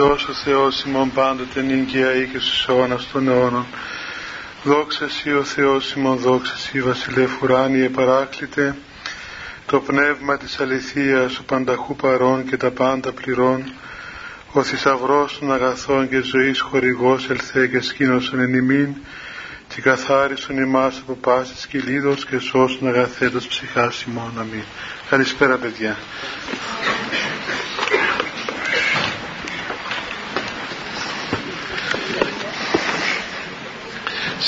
Ευλογητός ο Θεός ημών πάντοτε νύγκαια ή και στους αιώνας των αιώνων. Δόξα Σύ ο Θεός ημών, δόξα Σύ βασιλεύ ουράνιε παράκλητε, το πνεύμα της αληθείας, ο πανταχού παρών και τα πάντα πληρών, ο θησαυρός των αγαθών και ζωής χορηγός ελθέ και σκήνωσον εν ημίν, και καθάρισον ημάς από πάσης κυλίδος και σώσον αγαθέτος ψυχάς ημών. Αμήν. Καλησπέρα παιδιά.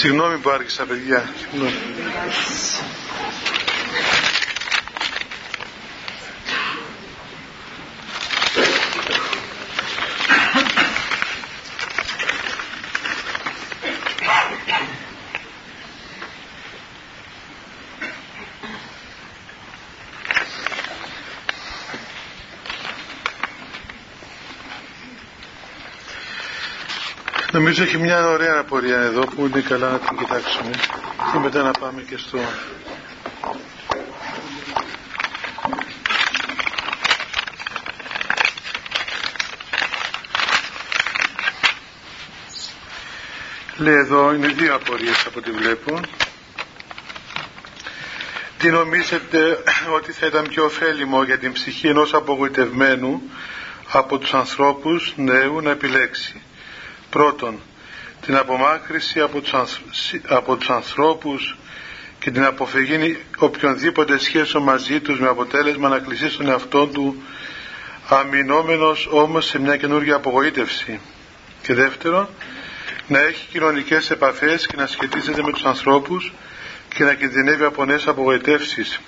Συγγνώμη που άρχισα παιδιά. Νομίζω έχει μια ωραία απορία εδώ που είναι καλά να την κοιτάξουμε και μετά να πάμε και στο... Λέει εδώ, είναι δύο απορίες από ό,τι βλέπω. Τι νομίζετε ότι θα ήταν πιο ωφέλιμο για την ψυχή ενός απογοητευμένου από τους ανθρώπους νέου να επιλέξει; Πρώτον, την απομάκρυση από τους, από τους ανθρώπους και την αποφυγή οποιονδήποτε σχέσεων μαζί τους με αποτέλεσμα να κλεισεί στον εαυτό του αμυνόμενος όμως σε μια καινούργια απογοήτευση. Και δεύτερον, να έχει κοινωνικές επαφές και να σχετίζεται με τους ανθρώπους και να κινδυνεύει από νέες απογοητεύσεις.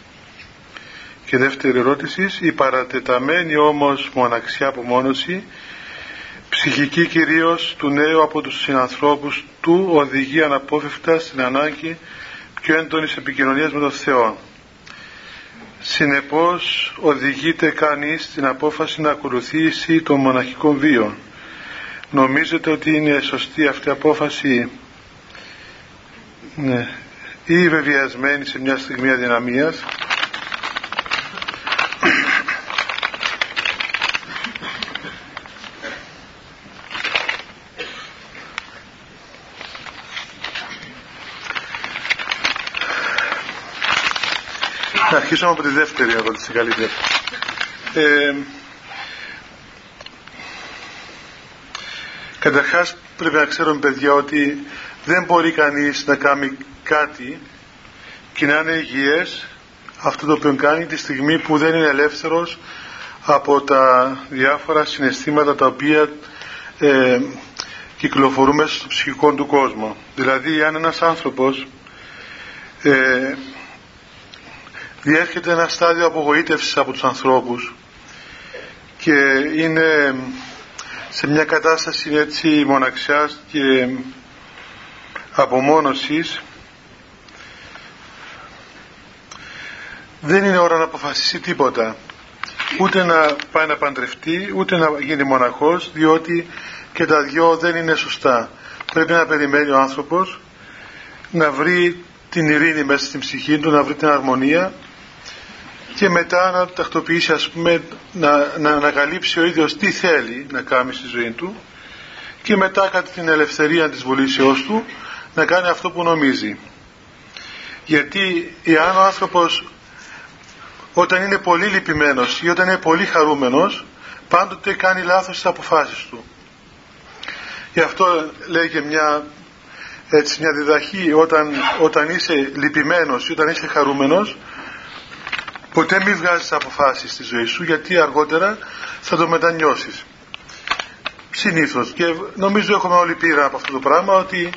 Και δεύτερη ερώτηση, η παρατεταμένη όμως μοναξιά απομόνωση ψυχική κυρίως του νέου από τους συνανθρώπους του οδηγεί αναπόφευκτα στην ανάγκη πιο έντονης επικοινωνίας με τον Θεό. Συνεπώς οδηγείται κανείς στην απόφαση να ακολουθήσει των μοναχικών βίων. Νομίζετε ότι είναι σωστή αυτή η απόφαση; Ναι. ή βεβαιασμένη σε μια στιγμή αδυναμίας; Θα αρχίσω από τη δεύτερη ερώτηση καλύτερα. Ε, καταρχάς πρέπει να ξέρουμε παιδιά ότι δεν μπορεί κανείς να κάνει κάτι και να είναι υγιές αυτό το οποίο κάνει τη στιγμή που δεν είναι ελεύθερος από τα διάφορα συναισθήματα τα οποία ε, κυκλοφορούν μέσα στο ψυχικό του κόσμο. Δηλαδή αν ένας άνθρωπος ε, διέρχεται ένα στάδιο απογοήτευσης από τους ανθρώπους και είναι σε μια κατάσταση έτσι μοναξιάς και απομόνωσης. Δεν είναι ώρα να αποφασίσει τίποτα ούτε να πάει να παντρευτεί ούτε να γίνει μοναχός διότι και τα δυο δεν είναι σωστά. Πρέπει να περιμένει ο άνθρωπος να βρει την ειρήνη μέσα στην ψυχή του να βρει την αρμονία και μετά να τακτοποιήσει ας πούμε να, να ανακαλύψει ο ίδιος τι θέλει να κάνει στη ζωή του και μετά κατά την ελευθερία της βολήσεώς του να κάνει αυτό που νομίζει. Γιατί εάν ο άνθρωπος όταν είναι πολύ λυπημένος ή όταν είναι πολύ χαρούμενος πάντοτε κάνει λάθος στις αποφάσεις του. Γι' αυτό λέγει μια έτσι μια διδαχή όταν, όταν είσαι λυπημένος ή όταν είσαι χαρούμενος ποτέ μην βγάζεις αποφάσεις στη ζωή σου γιατί αργότερα θα το μετανιώσεις. Συνήθως. Και νομίζω έχουμε όλη πείρα από αυτό το πράγμα ότι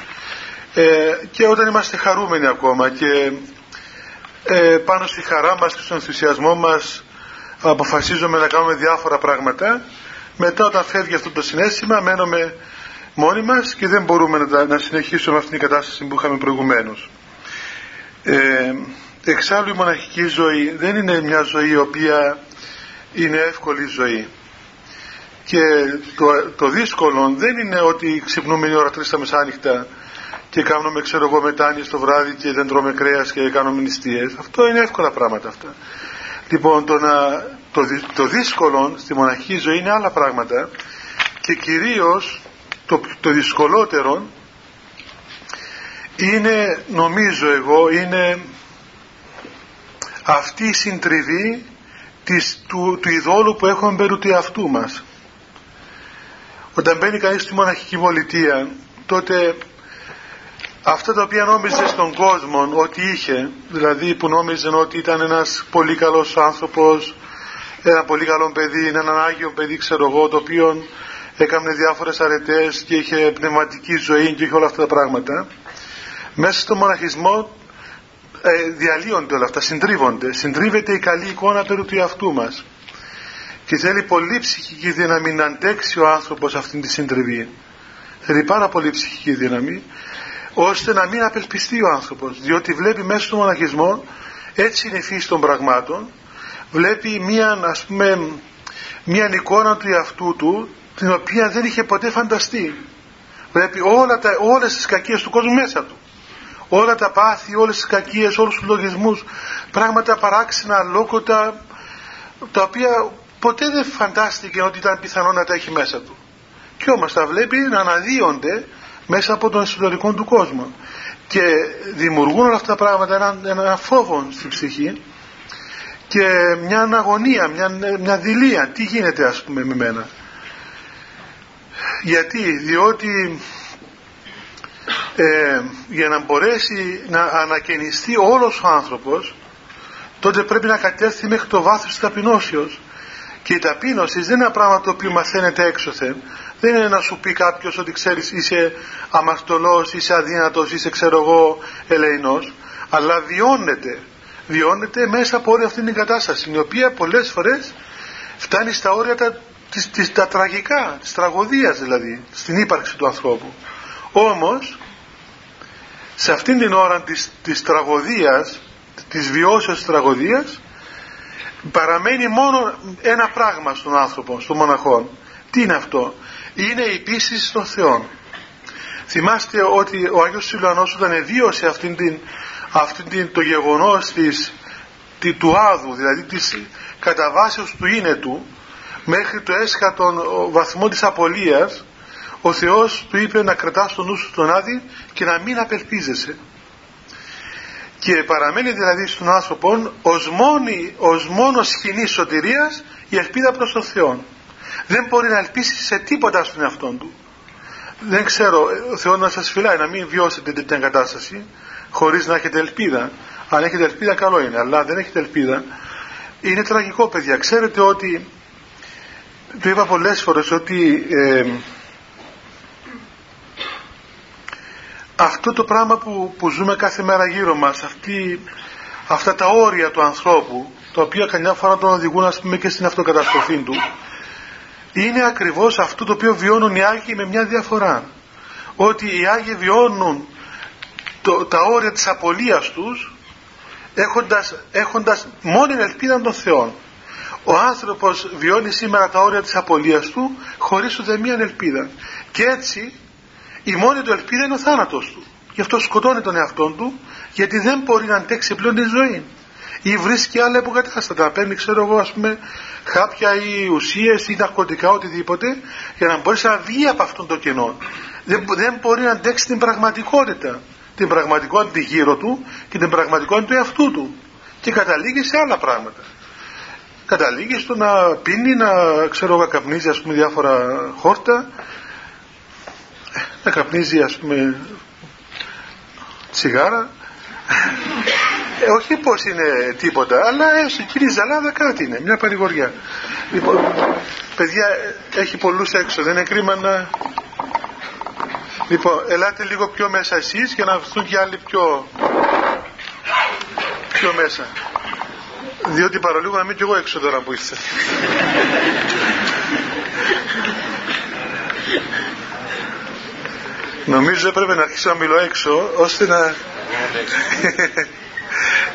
ε, και όταν είμαστε χαρούμενοι ακόμα και ε, πάνω στη χαρά μας και στον ενθουσιασμό μας αποφασίζουμε να κάνουμε διάφορα πράγματα μετά όταν φεύγει αυτό το συνέστημα μένουμε μόνοι μας και δεν μπορούμε να, να συνεχίσουμε αυτήν την κατάσταση που είχαμε προηγουμένως. Ε, Εξάλλου η μοναχική ζωή δεν είναι μια ζωή η οποία είναι εύκολη ζωή. Και το, το δύσκολο δεν είναι ότι ξυπνούμε η ώρα τρεις τα μεσάνυχτα και κάνουμε ξέρω εγώ μετάνοιες το βράδυ και δεν τρώμε κρέας και κάνουμε νηστείες. Αυτό είναι εύκολα πράγματα αυτά. Λοιπόν το, να, το, το δύσκολο στη μοναχική ζωή είναι άλλα πράγματα και κυρίως το, το δυσκολότερο είναι νομίζω εγώ είναι αυτή η συντριβή της, του, του ειδόλου που έχουμε περί του εαυτού μας. Όταν μπαίνει κανείς στη μοναχική πολιτεία τότε αυτά τα οποία νόμιζε στον κόσμο ότι είχε δηλαδή που νόμιζε ότι ήταν ένας πολύ καλός άνθρωπος ένα πολύ καλό παιδί, έναν Άγιο παιδί ξέρω εγώ το οποίο έκανε διάφορες αρετές και είχε πνευματική ζωή και είχε όλα αυτά τα πράγματα μέσα στο μοναχισμό ε, διαλύονται όλα αυτά, συντρίβονται. Συντρίβεται η καλή εικόνα περί του εαυτού μας. Και θέλει πολύ ψυχική δύναμη να αντέξει ο άνθρωπος αυτήν τη συντριβή. Θέλει πάρα πολύ ψυχική δύναμη ώστε να μην απελπιστεί ο άνθρωπος. Διότι βλέπει μέσα στο μοναχισμό έτσι είναι η φύση των πραγμάτων. Βλέπει μία ας πούμε μία εικόνα του εαυτού του την οποία δεν είχε ποτέ φανταστεί. Βλέπει όλα τα, όλες τις κακίες του κόσμου μέσα του όλα τα πάθη, όλες τις κακίες, όλους τους λογισμούς πράγματα παράξενα, λόγωτα τα οποία ποτέ δεν φαντάστηκε ότι ήταν πιθανό να τα έχει μέσα του. Και όμως τα βλέπει να αναδύονται μέσα από τον εσωτερικό του κόσμο και δημιουργούν όλα αυτά τα πράγματα ένα, ένα φόβο στην ψυχή και μια αγωνία, μια, μια δηλία τι γίνεται ας πούμε με μένα. Γιατί διότι ε, για να μπορέσει να ανακαινιστεί όλος ο άνθρωπος τότε πρέπει να κατέρθει μέχρι το βάθος της ταπεινώσεως. Και η ταπείνωση δεν είναι ένα πράγμα το οποίο μαθαίνεται έξωθεν. Δεν είναι να σου πει κάποιος ότι ξέρεις είσαι αμαρτωλός, είσαι αδύνατος, είσαι ξέρω εγώ ελεηνός. Αλλά βιώνεται. Βιώνεται μέσα από όλη αυτή την κατάσταση η οποία πολλές φορές φτάνει στα όρια τα, της, της, τα τραγικά της τραγωδίας δηλαδή στην ύπαρξη του ανθρώπου όμως σε αυτήν την ώρα της, της τραγωδίας της βιώσεως της τραγωδίας παραμένει μόνο ένα πράγμα στον άνθρωπο, στον μοναχό τι είναι αυτό; Είναι η πίστη στον Θεό. Θυμάστε ότι ο Άγιος Σιλουανός όταν βίωσε αυτήν την, αυτήν την, το γεγονός της, τη, του άδου δηλαδή της καταβάσεως του είναι του μέχρι το έσχατον βαθμό της απολίας ο Θεός του είπε να κρατάς τον νου σου τον άδει και να μην απελπίζεσαι. Και παραμένει δηλαδή στον άνθρωπο ως, μόνη, ως μόνος σκηνή σωτηρίας η ελπίδα προς τον Θεό δεν μπορεί να ελπίσει σε τίποτα στον εαυτό του. Δεν ξέρω ο Θεός να σας φυλάει να μην βιώσετε την κατάσταση χωρίς να έχετε ελπίδα. Αν έχετε ελπίδα καλό είναι αλλά δεν έχετε ελπίδα. Είναι τραγικό παιδιά. Ξέρετε ότι το είπα πολλές φορές ότι ε, αυτό το πράγμα που, που ζούμε κάθε μέρα γύρω μας αυτή, αυτά τα όρια του ανθρώπου τα οποία καμιά φορά τον οδηγούν ας πούμε και στην αυτοκαταστροφή του είναι ακριβώς αυτό το οποίο βιώνουν οι Άγιοι με μια διαφορά. Ότι οι Άγιοι βιώνουν το, τα όρια της απολίας τους έχοντας, έχοντας μόνη ελπίδα των Θεών. Ο άνθρωπος βιώνει σήμερα τα όρια της απολίας του χωρίς ούτε μία ελπίδα. Και έτσι η μόνη του ελπίδα είναι ο θάνατος του. Γι' αυτό σκοτώνει τον εαυτό του γιατί δεν μπορεί να αντέξει πλέον τη ζωή. Ή βρίσκει άλλα υποκατάστατα. Παίρνει ξέρω εγώ ας πούμε χάπια ή ουσίες ή ναρκωτικά οτιδήποτε για να μπορέσει να βγει από αυτόν το κενό. Δεν, δεν μπορεί να αντέξει την πραγματικότητα. Την πραγματικότητα γύρω του και την πραγματικότητα του εαυτού του. Και καταλήγει σε άλλα πράγματα. Καταλήγει στο να πίνει να ξέρω εγώ καπνίζει ας πούμε διάφορα χόρτα να καπνίζει ας πούμε τσιγάρα. Ε, όχι πως είναι τίποτα αλλά έστω κύριε Ζαλάδα κάτι είναι μια παρηγοριά. Λοιπόν παιδιά έχει πολλούς έξω δεν είναι κρίμα να λοιπόν ελάτε λίγο πιο μέσα εσείς για να έρθουν και άλλοι πιο πιο μέσα. Διότι παρολίγο να μην κι εγώ έξω τώρα που ήρθε Νομίζω έπρεπε να αρχίσω να μιλώ έξω ώστε να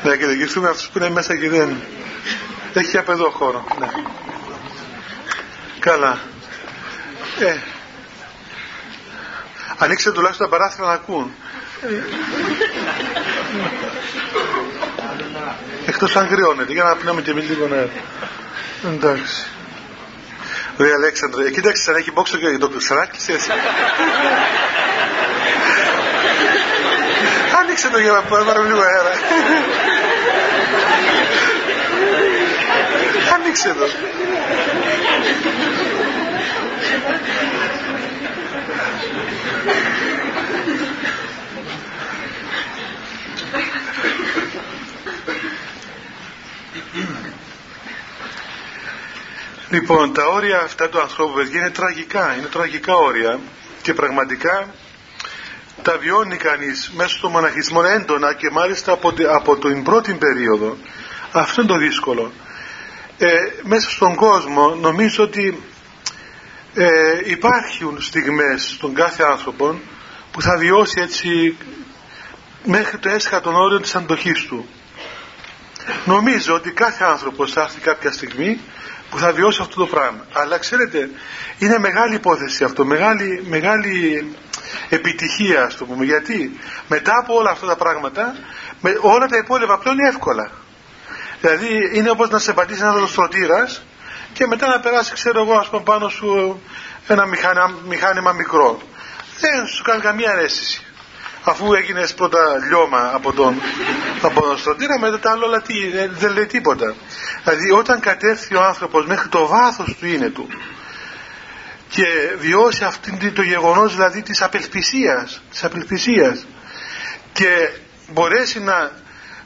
να καταιγιστούμε αυτούς που είναι μέσα και δεν έχει από εδώ χώρο ναι. καλά. Ε, ανοίξτε τουλάχιστον τα παράθυρα να ακούν. Εκτός αν κρυώνεται για να πνέουμε και εμείς λίγο νερό. Εντάξει. Ρε Αλέξανδρο, ε, κοίταξε, έχει μπόξο και το ξανάκλεισες. Άνοιξε το για να πάρουμε λίγο αέρα. Άνοιξε το. Λοιπόν, τα όρια αυτά του ανθρώπου παιδιά είναι τραγικά, είναι τραγικά όρια και πραγματικά τα βιώνει κανείς μέσα στο μοναχισμό έντονα και μάλιστα από, από την πρώτη περίοδο. Αυτό είναι το δύσκολο. Ε, μέσα στον κόσμο νομίζω ότι ε, υπάρχουν στιγμές στον κάθε άνθρωπο που θα βιώσει έτσι μέχρι το έσχατον όριο της αντοχής του. Νομίζω ότι κάθε άνθρωπος θα έρθει κάποια στιγμή που θα βιώσει αυτό το πράγμα. Αλλά ξέρετε, είναι μεγάλη υπόθεση αυτό, μεγάλη, μεγάλη επιτυχία, ας το πούμε. Γιατί μετά από όλα αυτά τα πράγματα, με, όλα τα υπόλοιπα πλέον είναι εύκολα. Δηλαδή είναι όπως να σε πατήσει ένας στρωτήρα και μετά να περάσει, ξέρω εγώ, ας πούμε, πάνω σου ένα μηχάνημα, μηχάνημα μικρό. Δεν σου κάνει καμία αίσθηση αφού έγινες πρώτα λιώμα από τον, από τον στρωτήρα μετά τα άλλα τι, δεν λέει τίποτα δηλαδή όταν κατέρθει ο άνθρωπος μέχρι το βάθος του είναι του και βιώσει αυτήν το γεγονός δηλαδή της απελπισίας της απελπισίας και μπορέσει να,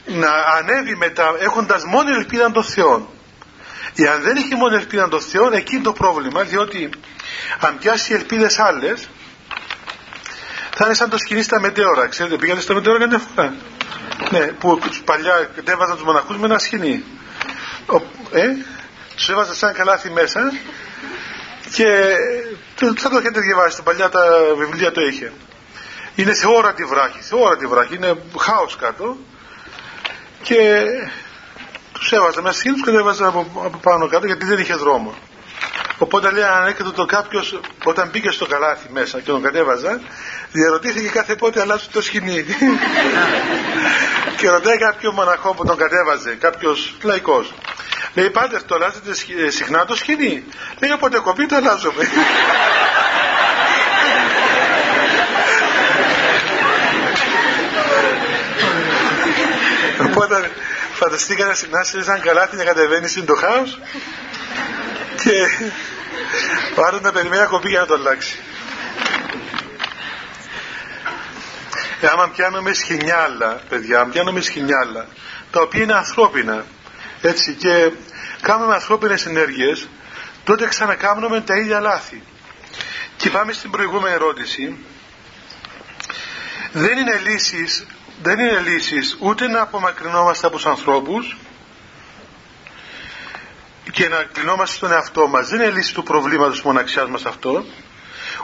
να ανέβει μετά έχοντας μόνο ελπίδα των Θεών εάν δεν έχει μόνο ελπίδα των Θεών εκεί είναι το πρόβλημα διότι αν πιάσει ελπίδες άλλες θα είναι σαν το σκηνή στα μετέωρα. Ξέρετε, πήγατε στα μετέωρα καμιά φορά. Ναι, που παλιά κατέβαζαν τους μοναχούς με ένα σκηνή. ε, τους έβαζαν σαν καλάθι μέσα και θα το έχετε διαβάσει. Παλιά τα βιβλία το είχε. Είναι σε ώρα τη βράχη, σε ώρα τη βράχη. Είναι χάος κάτω και τους έβαζαν μέσα σκηνή, τους κατέβαζαν από, από πάνω κάτω γιατί δεν είχε δρόμο. Οπότε λέει ανέκδοτο κάποιος όταν μπήκε στο καλάθι μέσα και τον κατέβαζα, διαρωτήθηκε κάθε πότε αλλάζει το σκηνή. και ρωτάει κάποιο μοναχό που τον κατέβαζε, κάποιος λαϊκός. Λέει πάτε αυτό αλλάζετε ε, συχνά το σκηνή. Λέει όποτε κοπεί το αλλάζουμε. Οπότε φανταστήκατε να είσαι σαν καλάθι να κατεβαίνεις στην το χάος και ο άλλος να περιμένει να κοπεί για να το αλλάξει. Ε, άμα πιάνουμε σχοινιάλα, παιδιά, πιάνουμε σχοινιάλα, τα οποία είναι ανθρώπινα, έτσι, και κάνουμε ανθρώπινες ενέργειες, τότε ξανακάνουμε τα ίδια λάθη. Και πάμε στην προηγούμενη ερώτηση. Δεν είναι λύσεις, δεν είναι λύσεις ούτε να απομακρυνόμαστε από τους ανθρώπους, και να κλεινόμαστε στον εαυτό μας δεν είναι λύση του προβλήματος μοναξιάς μας αυτό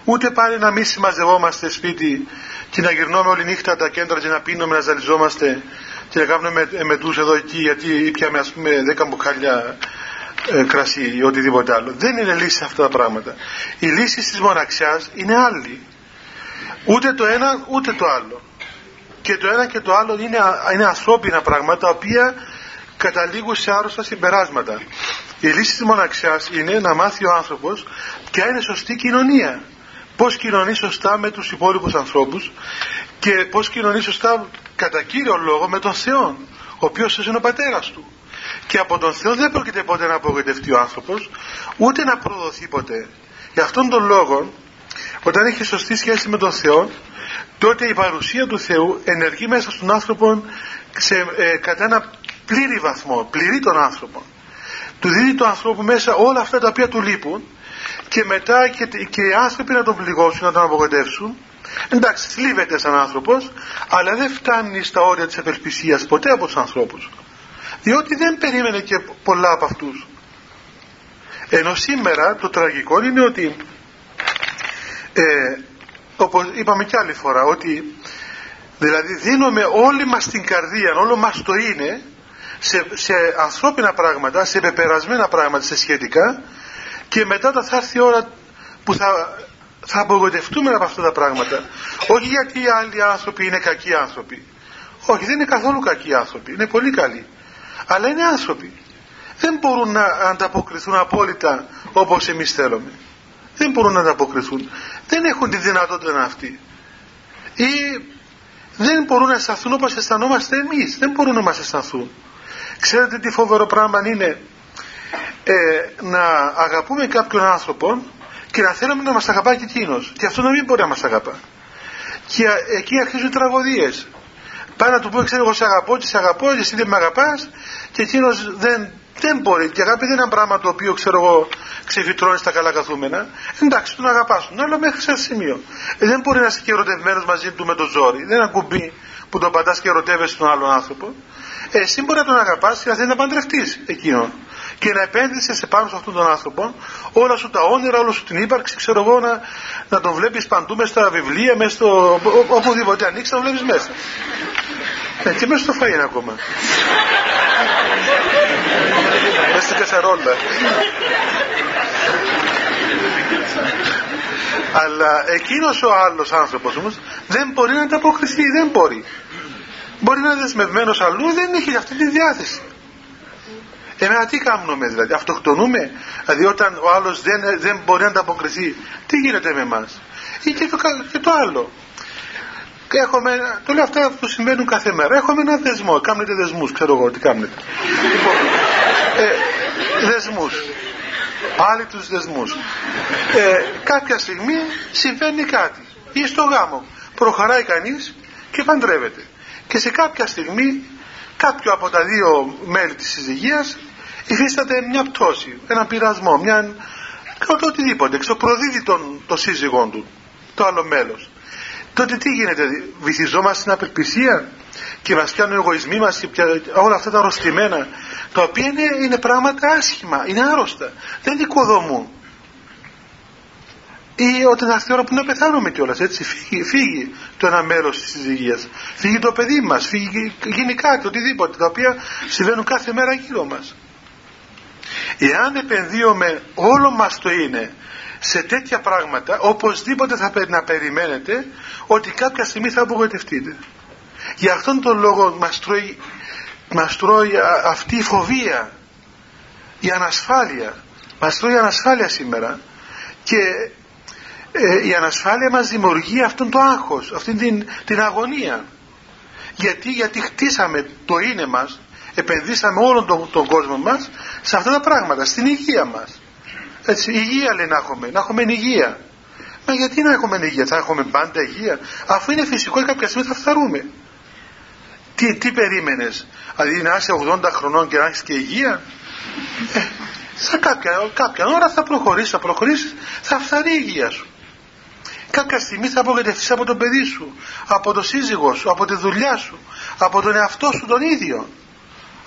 ούτε πάλι να μην συμμαζευόμαστε σπίτι και να γυρνούμε όλη νύχτα τα κέντρα και να πίνουμε, να ζαλιζόμαστε και να κάνουμε μετούς εδώ εκεί γιατί πιάμε ας πούμε 10 μπουκάλια ε, κρασί ή οτιδήποτε άλλο. Δεν είναι λύση αυτά τα πράγματα. Η λύση της μοναξιάς είναι άλλη. Ούτε το ένα ούτε το άλλο. Και το ένα και το άλλο είναι, είναι ανθρώπινα πράγματα τα οποία καταλήγουν σε άρρωστα συμπεράσματα. Η λύση της μοναξιάς είναι να μάθει ο άνθρωπος ποια είναι σωστή κοινωνία. Πώς κοινωνεί σωστά με τους υπόλοιπους ανθρώπους και πώς κοινωνεί σωστά κατά κύριο λόγο με τον Θεό, ο οποίος είναι ο πατέρας του. Και από τον Θεό δεν πρόκειται ποτέ να απογοητευτεί ο άνθρωπος, ούτε να προδοθεί ποτέ. Γι' αυτόν τον λόγο, όταν έχει σωστή σχέση με τον Θεό, τότε η παρουσία του Θεού ενεργεί μέσα στον άνθρωπο σε, ε, κατά ένα πλήρη βαθμό, πληρεί τον άνθρωπο. Του δίνει τον άνθρωπο μέσα όλα αυτά τα οποία του λείπουν και μετά και, και οι άνθρωποι να τον πληγώσουν, να τον απογοητεύσουν. Εντάξει, θλίβεται σαν άνθρωπος, αλλά δεν φτάνει στα όρια της απελπισίας ποτέ από τους ανθρώπους. Διότι δεν περίμενε και πολλά από αυτούς. Ενώ σήμερα το τραγικό είναι ότι ε, όπως είπαμε και άλλη φορά ότι δηλαδή δίνουμε όλη μας την καρδία όλο μας το είναι σε, σε ανθρώπινα πράγματα, σε πεπερασμένα πράγματα, σε σχετικά και μετά θα έρθει η ώρα που θα, θα απογοητευτούμε από αυτά τα πράγματα. Όχι γιατί οι άλλοι άνθρωποι είναι κακοί άνθρωποι. Όχι, δεν είναι καθόλου κακοί άνθρωποι. Είναι πολύ καλοί. Αλλά είναι άνθρωποι. δεν μπορούν να ανταποκριθούν απόλυτα όπως εμείς θέλουμε. Δεν μπορούν να ανταποκριθούν. Δεν έχουν τη δυνατότητα αυτή. Ή δεν μπορούν να αισθανθούν όπως αισθανόμαστε εμείς. Δεν μπορούν να μας αισθανθούν. Ξέρετε τι φοβερό πράγμα είναι ε, να αγαπούμε κάποιον άνθρωπο και να θέλουμε να μας αγαπάει και εκείνος. Και αυτό να μην μπορεί να μας αγαπά. Και εκεί αρχίζουν οι τραγωδίες. Πάει να του πω, ξέρω εγώ σε αγαπώ και σε αγαπώ και εσύ δεν με αγαπάς και εκείνος δεν δεν μπορεί. Και αγάπη δεν είναι ένα πράγμα το οποίο ξέρω εγώ ξεφυτρώνεις στα καλά καθούμενα. Εντάξει, τον αγαπάσουν, αλλά μέχρι σε ένα σημείο. Ε, δεν μπορεί να είσαι και ερωτευμένος μαζί του με το ζόρι. Δεν είναι ένα κουμπί που τον πατάς και ερωτεύεσαι τον άλλον άνθρωπο. Ε, εσύ μπορεί να τον αγαπάς και να θέλεις να παντρευτείς εκείνον. Και να επένδυσε σε πάνω σε αυτόν τον άνθρωπο όλα σου τα όνειρα, όλη σου την ύπαρξη, ξέρω εγώ, να, να τον βλέπεις παντού μέσα στα βιβλία, μέσα στο. οπουδήποτε ανοίξει, να τον βλέπεις μέσα. Ε, και μέσα στο φαΐ είναι ακόμα. μέσα στην κασαρόλα. Αλλά εκείνος ο άλλος άνθρωπος όμως δεν μπορεί να ανταποκριθεί, δεν μπορεί. Μπορεί να είναι δεσμευμένος αλλού, δεν έχει αυτή τη διάθεση. Εμένα τι κάνουμε δηλαδή, αυτοκτονούμε, δηλαδή όταν ο άλλος δεν, δεν μπορεί να ανταποκριθεί, τι γίνεται με εμάς; Ή και το, και το άλλο. Έχουμε, το λέω αυτά που συμβαίνουν κάθε μέρα. Έχουμε ένα δεσμό. Κάνετε δεσμούς, ξέρω εγώ τι κάνετε. λοιπόν, ε, δεσμούς. Πάλι τους δεσμούς. Ε, κάποια στιγμή συμβαίνει κάτι. Ή στο γάμο. Προχωράει κανείς και παντρεύεται. Και σε κάποια στιγμή κάποιο από τα δύο μέλη της συζυγίας υφίσταται μια πτώση, ένα πειρασμό, μια το οτιδήποτε, εξωπροδίδει τον, το σύζυγό του, το άλλο μέλος τότε τι γίνεται, βυθιζόμαστε στην απελπισία και μας πιάνουν οι εγωισμοί μας και όλα αυτά τα αρρωστημένα τα οποία είναι, είναι πράγματα άσχημα, είναι άρρωστα, δεν οικοδομούν. Ή όταν έρθει η ώρα που να πεθάνουμε κιόλας, έτσι, φύγει, φύγει το ένα μέρος της υγείας. Φύγει το παιδί μας, φύγει, γίνει κάτι, οτιδήποτε, τα οποία συμβαίνουν κάθε μέρα γύρω μας. Εάν επενδύουμε όλο μας το είναι σε τέτοια πράγματα οπωσδήποτε θα πρέπει να περιμένετε ότι κάποια στιγμή θα απογοητευτείτε. Για αυτόν τον λόγο μας τρώει, μας τρώει αυτή η φοβία, η ανασφάλεια. Μας τρώει η ανασφάλεια σήμερα και ε, η ανασφάλεια μας δημιουργεί αυτόν το άγχος, αυτήν την, την αγωνία. Γιατί, γιατί χτίσαμε το είναι μας, επενδύσαμε όλον τον, τον κόσμο μας σε αυτά τα πράγματα, στην υγεία μας. Έτσι, υγεία λέει να έχουμε, να έχουμε υγεία. Μα γιατί να έχουμε υγεία, θα έχουμε πάντα υγεία, αφού είναι φυσικό κάποια στιγμή θα φθαρούμε. Τι, τι περίμενες, δηλαδή να είσαι 80 χρονών και να έχεις και υγεία; Ε, σε κάποια, κάποια ώρα θα προχωρήσεις, θα προχωρήσεις, θα φθαρεί η υγεία σου. Κάποια στιγμή θα απογοητευτείς από τον παιδί σου, από τον σύζυγό σου, από τη δουλειά σου, από τον εαυτό σου τον ίδιο,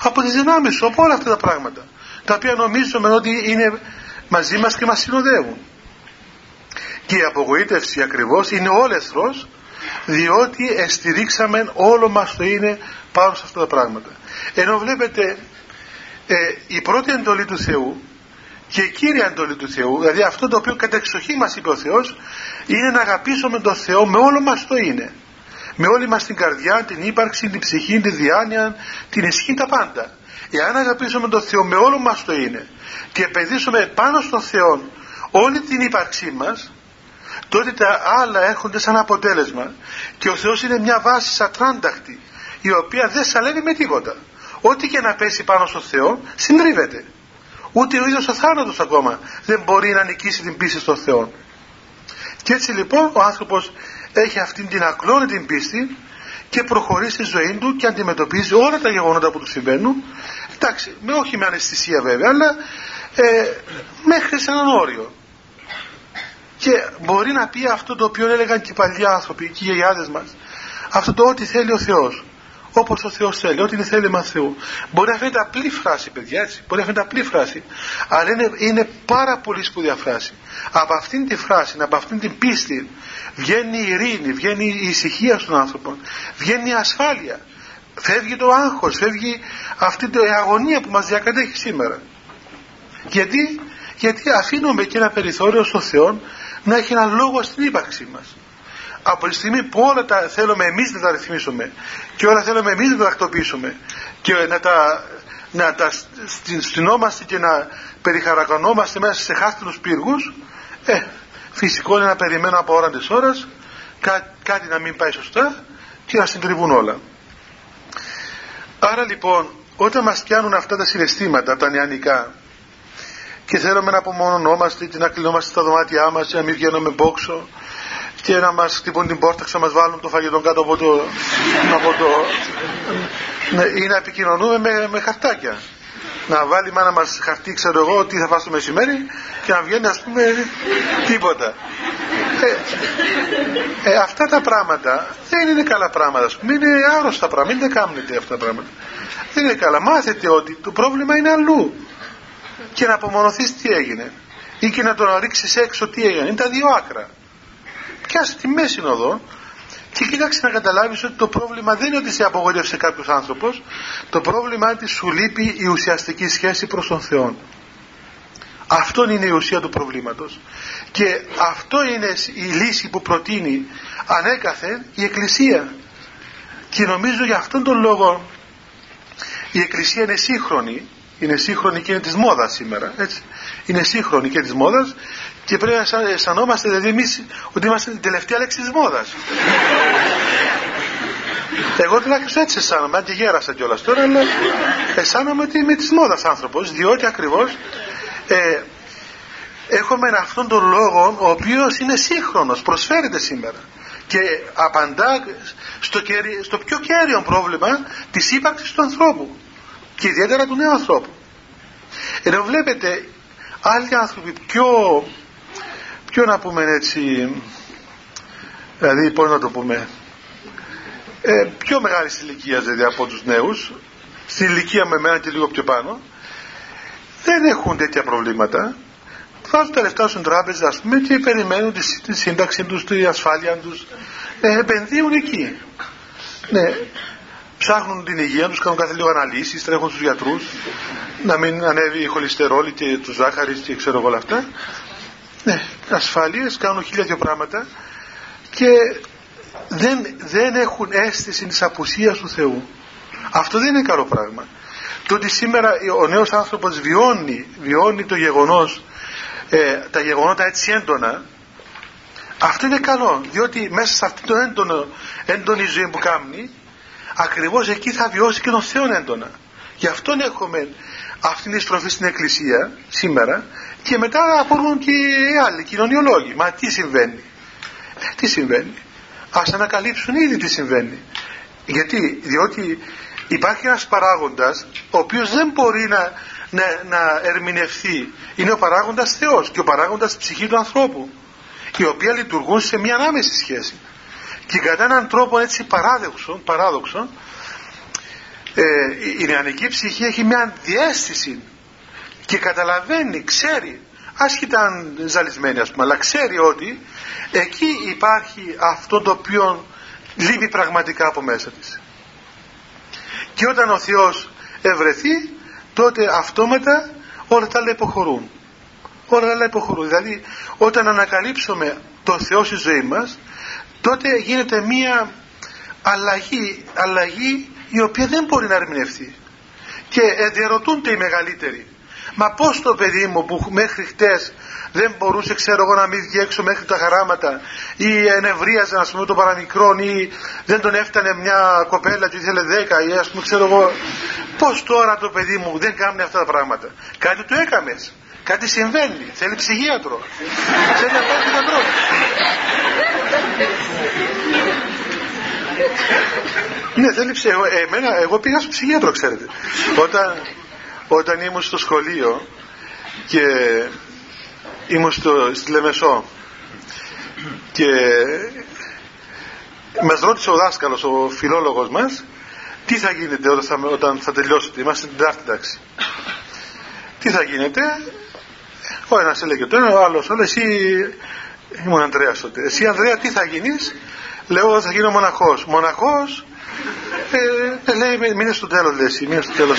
από τι δυνάμει σου, από όλα αυτά τα πράγματα. Τα οποία νομίζουμε ότι είναι μαζί μας και μας συνοδεύουν. Και η απογοήτευση ακριβώς είναι όλεθρος διότι εστηρίξαμε όλο μας το είναι πάνω σε αυτά τα πράγματα. Ενώ βλέπετε ε, η πρώτη εντολή του Θεού και η κύρια εντολή του Θεού, δηλαδή αυτό το οποίο κατά εξοχή μας είπε ο Θεός, είναι να αγαπήσουμε τον Θεό με όλο μας το είναι. Με όλη μας την καρδιά, την ύπαρξη, την ψυχή, την διάνοια, την ισχύ, τα πάντα. Εάν αγαπήσουμε τον Θεό με όλο μας το είναι και επενδύσουμε πάνω στον Θεό όλη την ύπαρξή μας τότε τα άλλα έρχονται σαν αποτέλεσμα και ο Θεός είναι μια βάση σατράνταχτη η οποία δεν σαλεύει με τίποτα. Ό,τι και να πέσει πάνω στον Θεό συντρίβεται. Ούτε ο ίδιος ο θάνατος ακόμα δεν μπορεί να νικήσει την πίστη στον Θεό. Και έτσι λοιπόν ο άνθρωπος έχει αυτήν την ακλόνητη πίστη και προχωρεί στη ζωή του και αντιμετωπίζει όλα τα γεγονότα που του συμβαίνουν. Εντάξει, με, όχι με αναισθησία βέβαια αλλά ε, μέχρι σε έναν όριο. Και μπορεί να πει αυτό το οποίο έλεγαν και οι παλιοί άνθρωποι και οι γιαγιάδες μας. Αυτό το ότι θέλει ο Θεός όπως ο Θεός θέλει, ό,τι είναι θέλημα Θεού. Μπορεί να φαίνεται απλή φράση παιδιά έτσι. Μπορεί να φαίνεται απλή φράση αλλά είναι, είναι πάρα πολύ σπουδαία φράση. Από αυτήν τη φράση, από αυτήν την πίστη βγαίνει η ειρήνη, βγαίνει η ησυχία στον άνθρωπο βγαίνει η ασφάλεια. Φεύγει το άγχος, φεύγει αυτή η αγωνία που μας διακατέχει σήμερα. Γιατί, γιατί αφήνουμε και ένα περιθώριο στο Θεό να έχει ένα λόγο στην ύπαρξή μας. Από τη στιγμή που όλα τα θέλουμε εμείς να τα ρυθμίσουμε και όλα θέλουμε εμείς να τα τακτοποιήσουμε και να τα, να τα στυνόμαστε και να περιχαρακωνόμαστε μέσα σε χάστινους πύργους ε, φυσικό είναι να περιμένω από ώρα της ώρας κά, κάτι να μην πάει σωστά και να συντριβούν όλα. Άρα λοιπόν όταν μας πιάνουν αυτά τα συναισθήματα τα νεανικά και θέλουμε να απομονωνόμαστε και να κλεινόμαστε στα δωμάτια μας και να μην βγαίνουμε μπόξο και να μας χτυπούν την πόρτα και να μας βάλουν το φαγητό κάτω από το, από το ναι, ή να επικοινωνούμε με, με χαρτάκια. Να βάλει η μάνα μας χαρτί ξέρω εγώ τι θα φας το μεσημέρι και να βγαίνει ας πούμε τίποτα. Ε, ε, αυτά τα πράγματα δεν είναι καλά πράγματα ας πούμε, είναι άρρωστα πράγματα μην τα κάνετε αυτά τα πράγματα. Δεν είναι καλά. Μάθετε ότι το πρόβλημα είναι αλλού. Και να απομονωθείς τι έγινε. Ή και να τον ρίξεις έξω τι έγινε. Είναι τα δύο άκρα πιάσε τη μέση εδώ και κοίταξε να καταλάβεις ότι το πρόβλημα δεν είναι ότι σε απογοήτευσε κάποιος άνθρωπος το πρόβλημα είναι ότι σου λείπει η ουσιαστική σχέση προς τον Θεό αυτό είναι η ουσία του προβλήματος και αυτό είναι η λύση που προτείνει ανέκαθεν η Εκκλησία και νομίζω για αυτόν τον λόγο η Εκκλησία είναι σύγχρονη είναι σύγχρονη και είναι της μόδας σήμερα έτσι. είναι σύγχρονη και της μόδας και πρέπει να αισθανόμαστε δηλαδή εμείς ότι είμαστε την τελευταία λέξη της μόδας. Εγώ τουλάχιστον έτσι αισθάνομαι αν και γέρασα κιόλας τώρα αλλά αισθάνομαι ότι είμαι της μόδας άνθρωπος διότι ακριβώς ε, έχουμε αυτόν τον λόγο ο οποίος είναι σύγχρονος προσφέρεται σήμερα. Και απαντά στο, στο πιο κέριο πρόβλημα της ύπαρξης του ανθρώπου και ιδιαίτερα του νέου ανθρώπου. Ενώ βλέπετε άλλοι άνθρωποι πιο πιο να πούμε έτσι δηλαδή πώς να το πούμε ε, πιο μεγάλη ηλικία δηλαδή από τους νέους στην ηλικία με μένα και λίγο πιο πάνω δεν έχουν τέτοια προβλήματα. Βάζουν τα λεφτά στην τράπεζα ας πούμε και περιμένουν τη, σύνταξη τους, τη ασφάλεια τους. Ε, επενδύουν εκεί. Ναι. Ψάχνουν την υγεία τους, κάνουν κάθε λίγο αναλύσεις, τρέχουν στους γιατρούς να μην ανέβει η χολυστερόλη και τους ζάχαρης και ξέρω όλα αυτά ναι, ασφάλειες, κάνουν χίλια δυο πράγματα και δεν, δεν έχουν αίσθηση της απουσίας του Θεού. Αυτό δεν είναι καλό πράγμα. Το ότι σήμερα ο νέος άνθρωπος βιώνει, βιώνει το γεγονός, ε, τα γεγονότα έτσι έντονα, αυτό είναι καλό, διότι μέσα σε αυτή το έντονο, έντονη ζωή που κάνει, ακριβώς εκεί θα βιώσει και τον Θεό έντονα. Γι' αυτό έχουμε αυτήν την στροφή στην Εκκλησία σήμερα και μετά απορούν και οι άλλοι κοινωνιολόγοι. Μα τι συμβαίνει; Ε, τι συμβαίνει; Ας ανακαλύψουν ήδη τι συμβαίνει. Γιατί, διότι υπάρχει ένας παράγοντας ο οποίος δεν μπορεί να, να, να ερμηνευθεί. Είναι ο παράγοντας Θεός και ο παράγοντας ψυχή του ανθρώπου οι οποίοι λειτουργούν σε μια ανάμεση σχέση. Και κατά έναν τρόπο έτσι παράδοξο, παράδοξο ε, η νεανική ψυχή έχει μια διέστηση και καταλαβαίνει, ξέρει άσχετα αν ζαλισμένη ας πούμε αλλά ξέρει ότι εκεί υπάρχει αυτό το οποίο λείπει πραγματικά από μέσα της. Και όταν ο Θεός ευρεθεί τότε αυτόματα όλα τα άλλα υποχωρούν. Όλα τα άλλα υποχωρούν. Δηλαδή όταν ανακαλύψουμε το Θεό στη ζωή μας τότε γίνεται μία αλλαγή, αλλαγή η οποία δεν μπορεί να ερμηνευτεί. Και διαρωτούνται οι μεγαλύτεροι Μα πώς το παιδί μου που μέχρι χτες δεν μπορούσε ξέρω εγώ να μην βγει έξω μέχρι τα χαράματα ή ενευρίαζε ας πούμε το παραμικρόν ή δεν τον έφτανε μια κοπέλα και ήθελε δέκα ή ας πούμε ξέρω εγώ πώς τώρα το παιδί μου δεν κάνει αυτά τα πράγματα. Κάτι του έκαμες. Κάτι συμβαίνει. Θέλει ψυχίατρο. Θέλει να πάει γιατρό. ναι, θέλει ψυχίατρο. Εμένα, εγώ πήγα στο ψυχίατρο, ξέρετε. Όταν, όταν ήμουν στο σχολείο και ήμουν στο, στη Λεμεσό και μας ρώτησε ο δάσκαλος, ο φιλόλογος μας τι θα γίνεται όταν θα, όταν θα τελειώσετε, είμαστε στην τετάρτη τάξη τι θα γίνεται; Ο ένας έλεγε το ένα, ο άλλος όλο εσύ ήμουν Ανδρέας τότε εσύ Ανδρέα τι θα γίνεις; Λέω θα γίνω μοναχός μοναχός ε, ε λέει μείνε στο τέλος λέει εσύ μείνε στο τέλος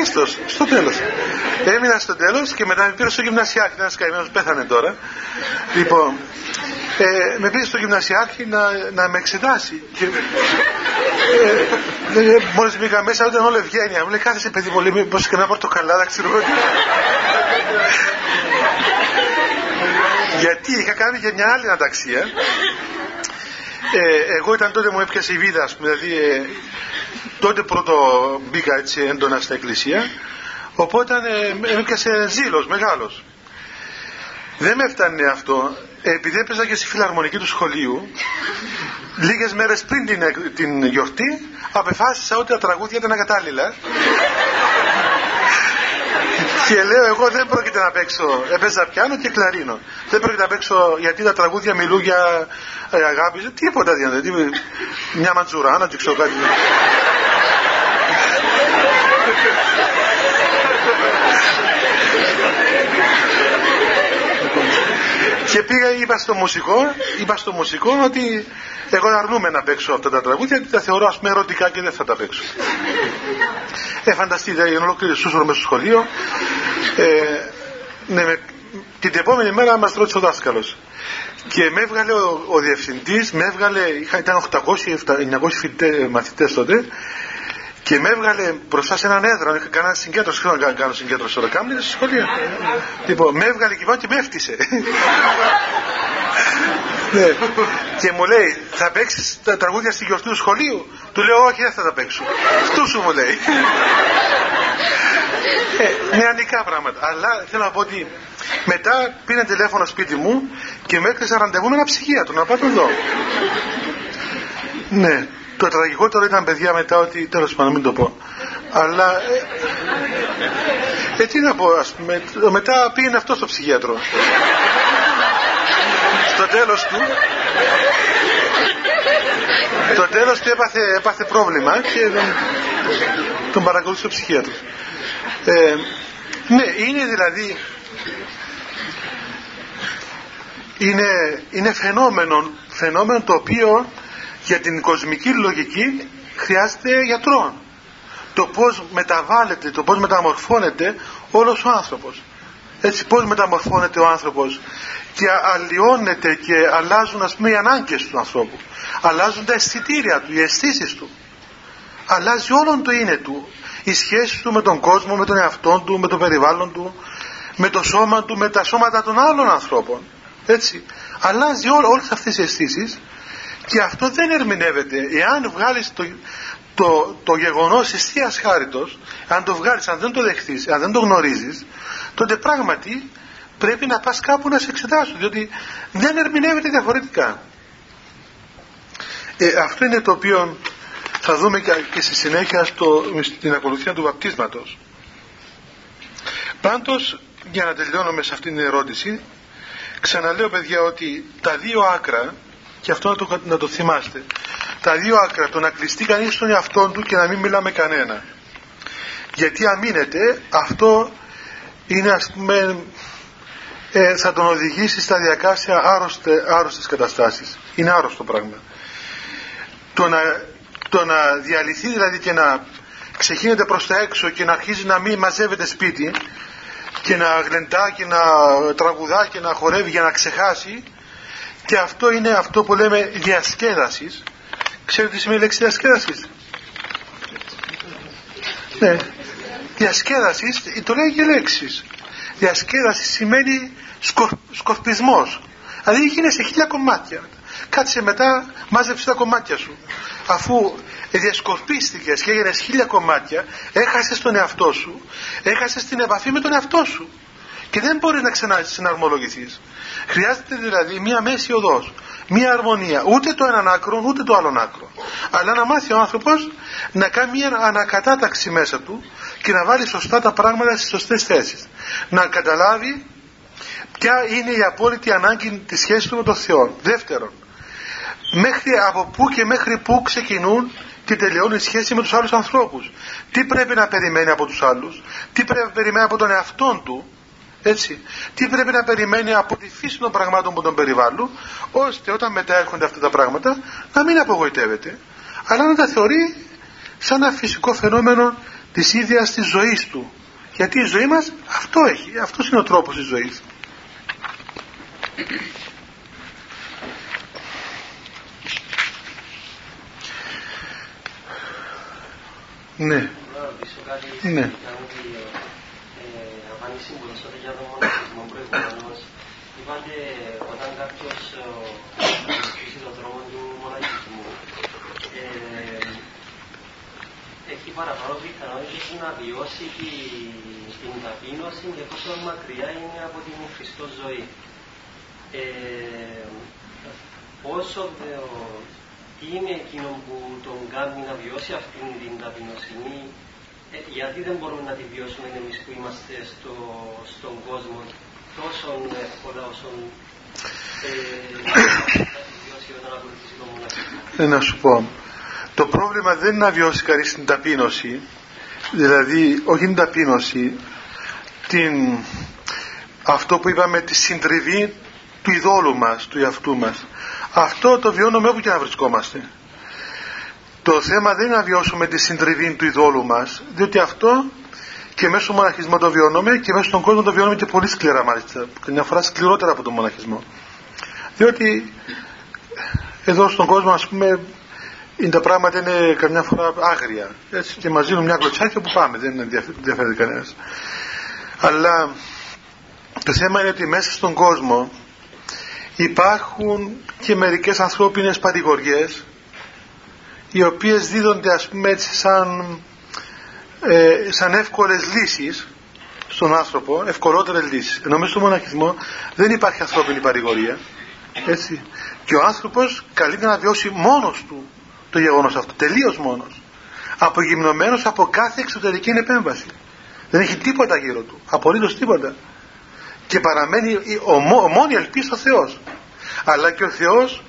ευχαρίστω, στο τέλος. Έμεινα στο τέλος και μετά με πήρε στο γυμνασιάρχη. Ένα καημένο πέθανε τώρα. Λοιπόν, ε, με πήρε στο γυμνασιάρχη να, να με εξετάσει. Και, ε, ε, Μόλις μπήκα μέσα, ήταν όλη ευγένεια. Μου λέει, κάθεσε παιδί μου, λέει, μήπως και να πορτοκαλάδα, ξέρω εγώ. Γιατί είχα κάνει και μια άλλη αναταξία. Ε, εγώ ήταν τότε μου έπιασε η βίδα, δηλαδή ε, τότε πρώτο μπήκα έτσι έντονα στην εκκλησία, οπότε ε, με έπιασε ζήλος μεγάλος. Δεν με έφτανε αυτό, επειδή έπαιζα και στη φιλαρμονική του σχολείου, λίγες μέρες πριν την, την γιορτή, απεφάσισα ότι τα τραγούδια ήταν ακατάλληλα και λέω εγώ δεν πρόκειται να παίξω, έπαιζα πιάνο και κλαρίνο. Δεν πρόκειται να παίξω γιατί τα τραγούδια μιλούν για ε, αγάπη, τίποτα δεν Μια ματζουράνα και ξέρω κάτι. Και πήγα, είπα στο μουσικό, είπα στο μουσικό ότι εγώ αρνούμαι να παίξω αυτά τα τραγούδια γιατί τα θεωρώ ας πούμε ερωτικά και δεν θα τα παίξω. Ε, φανταστείτε, για ολόκληρη σούσορο μέσα στο σχολείο. Ε, ναι, με, την επόμενη μέρα μας ρώτησε ο δάσκαλος. Και με έβγαλε ο, ο διευθυντής, με έβγαλε, είχα, ήταν 800-900 μαθητές τότε, και με έβγαλε μπροστά σε έναν έδρα, είχα κάνει συγκέντρωση, ξέρω να κάνω συγκέντρωση τώρα, κάνω στη σχολεία. Λοιπόν, με έβγαλε και και με έφτισε. ναι. Και μου λέει, θα παίξεις τα τραγούδια στη γιορτή του σχολείου; Του λέω, Όχι, δεν θα τα παίξω. Στου σου μου λέει. ε, νεανικά πράγματα. Αλλά θέλω να πω ότι μετά πήρε τηλέφωνο σπίτι μου και με έκλεισε ραντεβού με ένα ψυχίατρο να πάω εδώ. ναι. Το τραγικότερο ήταν παιδιά μετά ότι τέλος πάντων μην το πω. Αλλά ε, ε, τι να πω ας πούμε, μετά πήγαινε αυτό στο ψυχίατρο. στο τέλος του το τέλος του έπαθε, έπαθε πρόβλημα και δεν, τον παρακολούθησε ο ψυχίατρος. Ε, ναι, είναι δηλαδή είναι, είναι φαινόμενο, φαινόμενο το οποίο για την κοσμική λογική χρειάζεται γιατρό. Το πώς μεταβάλλεται, το πώς μεταμορφώνεται όλος ο άνθρωπος. Έτσι πώς μεταμορφώνεται ο άνθρωπος και αλλοιώνεται και αλλάζουν ας πούμε οι ανάγκες του ανθρώπου. Αλλάζουν τα αισθητήρια του, οι αισθήσεις του. Αλλάζει όλο το είναι του. Η σχέση του με τον κόσμο, με τον εαυτό του, με το περιβάλλον του, με το σώμα του, με τα σώματα των άλλων ανθρώπων. Έτσι. Αλλάζει όλε όλες αυτές οι αισθήσεις και αυτό δεν ερμηνεύεται. Εάν βγάλεις το, το, το γεγονός αιστείας χάριτος, αν το βγάλεις, αν δεν το δεχτείς, αν δεν το γνωρίζεις, τότε πράγματι πρέπει να πας κάπου να σε εξετάσουν, διότι δεν ερμηνεύεται διαφορετικά. Ε, αυτό είναι το οποίο θα δούμε και, στη συνέχεια στο, στην ακολουθία του βαπτίσματος. Πάντως, για να τελειώνουμε σε αυτήν την ερώτηση, ξαναλέω παιδιά ότι τα δύο άκρα και αυτό να το, να το θυμάστε. Τα δύο άκρα, το να κλειστεί κανείς στον εαυτό του και να μην μιλάμε κανένα. Γιατί αμήνεται, αυτό είναι ας πούμε, ε, θα τον οδηγήσει σταδιακά σε άρρωστε, άρρωστες καταστάσεις. Είναι άρρωστο πράγμα. Το να, το να διαλυθεί δηλαδή και να ξεχύνεται προς τα έξω και να αρχίζει να μην μαζεύεται σπίτι και να γλεντά και να τραγουδά και να χορεύει για να ξεχάσει και αυτό είναι αυτό που λέμε διασκέδασης. Ξέρετε τι σημαίνει η λέξη διασκέδασης; Ναι. Διασκέδασης, το λέει και λέξεις. Διασκέδασης σημαίνει σκορ, σκορπισμός. Δηλαδή γίνεσαι χίλια κομμάτια. Κάτσε μετά, μάζεψε τα κομμάτια σου. Αφού διασκορπίστηκες και έγινες χίλια κομμάτια, έχασες τον εαυτό σου, έχασες την επαφή με τον εαυτό σου και δεν μπορείς να ξανασυναρμολογηθείς. Χρειάζεται δηλαδή μία μέση οδός, μία αρμονία, ούτε το έναν άκρο ούτε το άλλον άκρο. Αλλά να μάθει ο άνθρωπος να κάνει μία ανακατάταξη μέσα του και να βάλει σωστά τα πράγματα στις σωστές θέσεις. Να καταλάβει ποια είναι η απόλυτη ανάγκη της σχέσης του με τον Θεό. Δεύτερον, μέχρι από πού και μέχρι πού ξεκινούν και τελειώνει η σχέση με τους άλλους ανθρώπους. Τι πρέπει να περιμένει από τους άλλους, τι πρέπει να περιμένει από τον εαυτό του, έτσι. Τι πρέπει να περιμένει από τη φύση των πραγμάτων που τον περιβάλλουν, ώστε όταν μετά έρχονται αυτά τα πράγματα να μην απογοητεύεται, αλλά να τα θεωρεί σαν ένα φυσικό φαινόμενο της ίδιας της ζωής του. Γιατί η ζωή μας αυτό έχει αυτός είναι ο τρόπος της ζωής. Ναι. Ναι είπατε όταν κάποιος στήσει τον δρόμο του μοναχισμού ε, έχει παραπάνω πιθανότητες να βιώσει την ταπείνωση και πόσο μακριά είναι από την Χριστό ζωή. Ε, πόσο τι είναι εκείνο που τον κάνει να βιώσει αυτήν την ταπεινοσύνη ε, γιατί δεν μπορούμε να τη βιώσουμε εμείς που είμαστε στο, στον κόσμο τόσο εύκολα όσο ε, να σου πω. Το πρόβλημα δεν είναι να βιώσει κανείς την ταπείνωση δηλαδή όχι την ταπείνωση την, αυτό που είπαμε τη συντριβή του ειδόλου μας, του εαυτού μας. Αυτό το βιώνουμε όπου και να βρισκόμαστε το θέμα δεν είναι να βιώσουμε τη συντριβή του ειδόλου μας διότι αυτό και μέσω του μοναχισμού το βιώνουμε και μέσω στον κόσμο το βιώνουμε και πολύ σκληρά μάλιστα. Μια φορά σκληρότερα από τον μοναχισμό. Διότι εδώ στον κόσμο ας πούμε είναι τα πράγματα είναι καμιά φορά άγρια. Έτσι και μας δίνουν μια κλωτσάκια που πάμε δεν ενδιαφέρεται κανένας. αλλά το θέμα είναι ότι μέσα στον κόσμο υπάρχουν και μερικές ανθρώπινες παρηγοριές οι οποίες δίδονται ας πούμε έτσι σαν, ε, σαν εύκολες λύσεις στον άνθρωπο, ευκολότερες λύσεις. Ενώ μέσα στο μοναχισμό δεν υπάρχει ανθρώπινη παρηγορία. Έτσι. Και ο άνθρωπος καλείται να βιώσει μόνος του το γεγονός αυτό, τελείως μόνος. Απογυμνωμένος από κάθε εξωτερική επέμβαση. Δεν έχει τίποτα γύρω του, απολύτως τίποτα. Και παραμένει ο, ο μόνη ελπίς στο Θεός. Αλλά και ο Θεός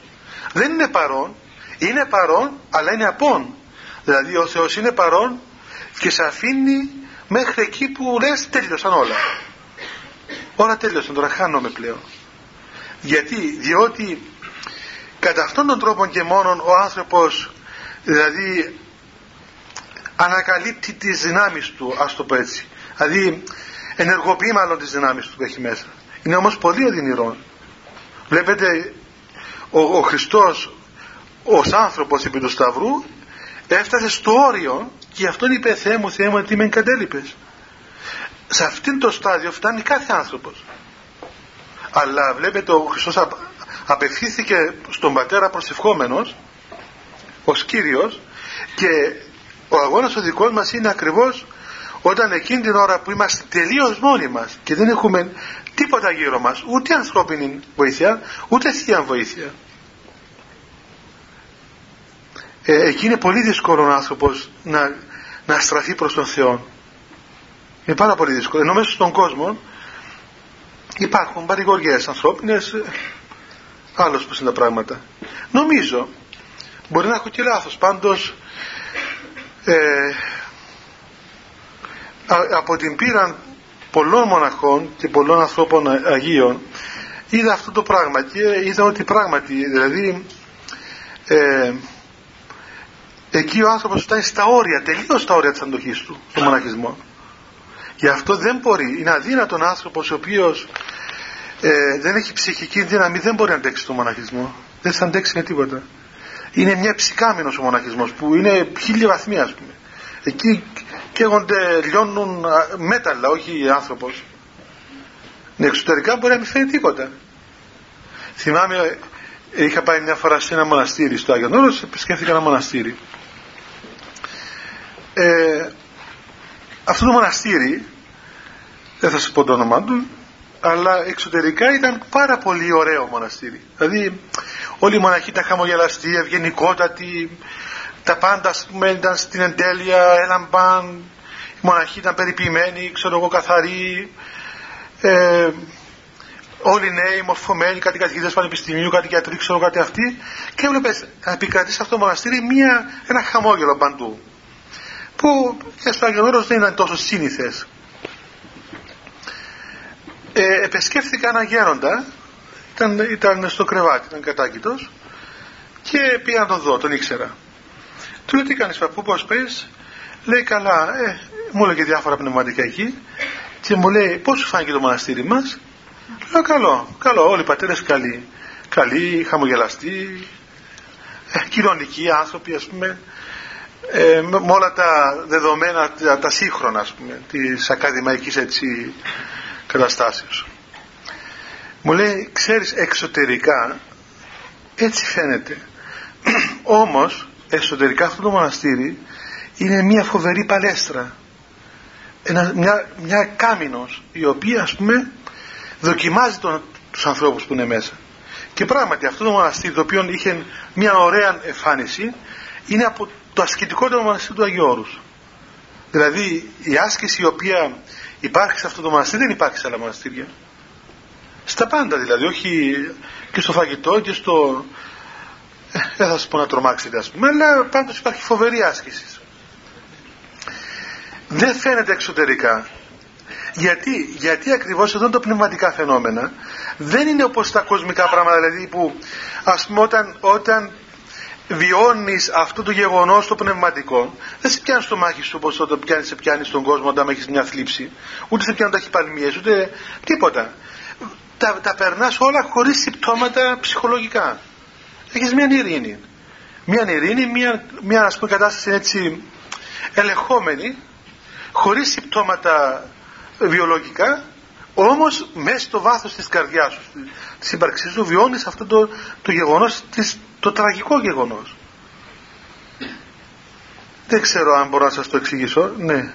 δεν είναι παρόν, είναι παρόν αλλά είναι απόν. Δηλαδή ο Θεός είναι παρόν και σε αφήνει μέχρι εκεί που λες τέλειωσαν όλα. Όλα τέλειωσαν, τώρα χάνομαι πλέον. Γιατί, διότι κατά αυτόν τον τρόπο και μόνον ο άνθρωπος δηλαδή ανακαλύπτει τις δυνάμεις του ας το πω έτσι δηλαδή ενεργοποιεί μάλλον τις δυνάμεις του που έχει μέσα είναι όμως πολύ οδυνηρό βλέπετε ο, ο Χριστός ως άνθρωπος επί του Σταυρού έφτασε στο όριο και αυτόν είπε Θεέ μου Θεέ μου τι με εγκατέλειπες σε αυτήν το στάδιο φτάνει κάθε άνθρωπος. Αλλά βλέπετε ο Χριστός απευθύνθηκε στον πατέρα προσευχόμενος ως Κύριος και ο αγώνας ο δικός μας είναι ακριβώς όταν εκείνη την ώρα που είμαστε τελείως μόνοι μας και δεν έχουμε τίποτα γύρω μας ούτε ανθρώπινη βοήθεια ούτε θεία βοήθεια ε, εκεί είναι πολύ δύσκολο ο άνθρωπος να, να στραφεί προς τον Θεό. Είναι πάρα πολύ δύσκολο. Ενώ μέσα στον κόσμο υπάρχουν παρηγοριές ανθρώπινες άλλος πως είναι τα πράγματα. Νομίζω μπορεί να έχω και λάθος. Πάντως ε, από την πείρα πολλών μοναχών και πολλών ανθρώπων Αγίων είδα αυτό το πράγμα και είδα ότι πράγματι δηλαδή ε, εκεί ο άνθρωπος φτάνει στα όρια τελείως στα όρια της αντοχής του στο μοναχισμό γι' αυτό δεν μπορεί είναι αδύνατον άνθρωπος ο οποίος ε, δεν έχει ψυχική δύναμη δεν μπορεί να αντέξει το μοναχισμό. Δεν θα αντέξει με τίποτα. Είναι μια ψυκάμινος ο μοναχισμός που είναι χίλια βαθμοί ας πούμε. Εκεί καίγονται λιώνουν μέταλλα όχι άνθρωπος. Ναι, εξωτερικά μπορεί να μην φέρει τίποτα. Θυμάμαι είχα πάει μια φορά σε ένα μοναστήρι στο Άγιον Όρος επισκέφθηκα ένα μοναστήρι ε, αυτό το μοναστήρι δεν θα σου πω το όνομα του αλλά εξωτερικά ήταν πάρα πολύ ωραίο μοναστήρι. Δηλαδή όλοι οι μοναχοί ήταν χαμογελαστοί, ευγενικότατοι, τα πάντα πούμε, ήταν στην εντέλεια, έλαμπαν, οι μοναχοί ήταν περιποιημένοι, ξέρω εγώ καθαροί, ε, όλοι νέοι, μορφωμένοι, κάτι καθηγητές πανεπιστημίου, κάτι γιατροί, ξέρω κάτι αυτοί. Και έβλεπες να επικρατεί σε αυτό το μοναστήρι μία, ένα χαμόγελο παντού που και στο Άγιον δεν ήταν τόσο σύνηθες ε, επεσκέφθηκα ένα γέροντα ήταν, ήταν στο κρεβάτι, ήταν κατάκητος και πήγα να τον δω, τον ήξερα του λέω τι κάνεις παππού πως πες; Λέει καλά, ε, μου έλεγε διάφορα πνευματικά εκεί και μου λέει πώς σου φάνηκε το μοναστήρι μας; Λέω καλό, καλό, όλοι οι πατέρες καλοί. Καλοί, χαμογελαστοί, ε, κοινωνικοί άνθρωποι ας πούμε, ε, με όλα τα δεδομένα, τα, τα σύγχρονα ας πούμε, της ακαδημαϊκής έτσι καταστάσεως. Μου λέει, ξέρεις εξωτερικά έτσι φαίνεται. Όμως εσωτερικά αυτό το μοναστήρι είναι μια φοβερή παλέστρα. Ένα, μια, μια κάμινος η οποία ας πούμε δοκιμάζει τον, τους ανθρώπους που είναι μέσα. Και πράγματι αυτό το μοναστήρι το οποίο είχε μια ωραία εμφάνιση είναι από το ασκητικότερο μοναστήρι του Αγίου Όρους. Δηλαδή η άσκηση η οποία υπάρχει σε αυτό το μοναστήρι δεν υπάρχει σε άλλα μοναστήρια. Στα πάντα δηλαδή, όχι και στο φαγητό και στο... Ε, δεν θα σας πω να τρομάξετε ας πούμε, αλλά πάντως υπάρχει φοβερή άσκηση. Δεν φαίνεται εξωτερικά. Γιατί, γιατί ακριβώς εδώ τα πνευματικά φαινόμενα δεν είναι όπως τα κοσμικά πράγματα, δηλαδή που ας πούμε όταν, όταν βιώνεις αυτό το γεγονός το πνευματικό δεν σε πιάνει στο μάχη σου όπως όταν πιάνεις, σε πιάνει στον κόσμο όταν έχεις μια θλίψη. Ούτε σε πιάνουν τα χυπαλμίες ούτε τίποτα. Τα, τα περνάς όλα χωρίς συμπτώματα ψυχολογικά. Έχεις μια ειρήνη. Μια ειρήνη, μια, μια ας πούμε κατάσταση έτσι ελεγχόμενη χωρίς συμπτώματα βιολογικά όμως μέσα στο βάθος της καρδιάς σου της ύπαρξής σου βιώνεις αυτό το, το γεγονός το τραγικό γεγονός δεν ξέρω αν μπορώ να σας το εξηγήσω ναι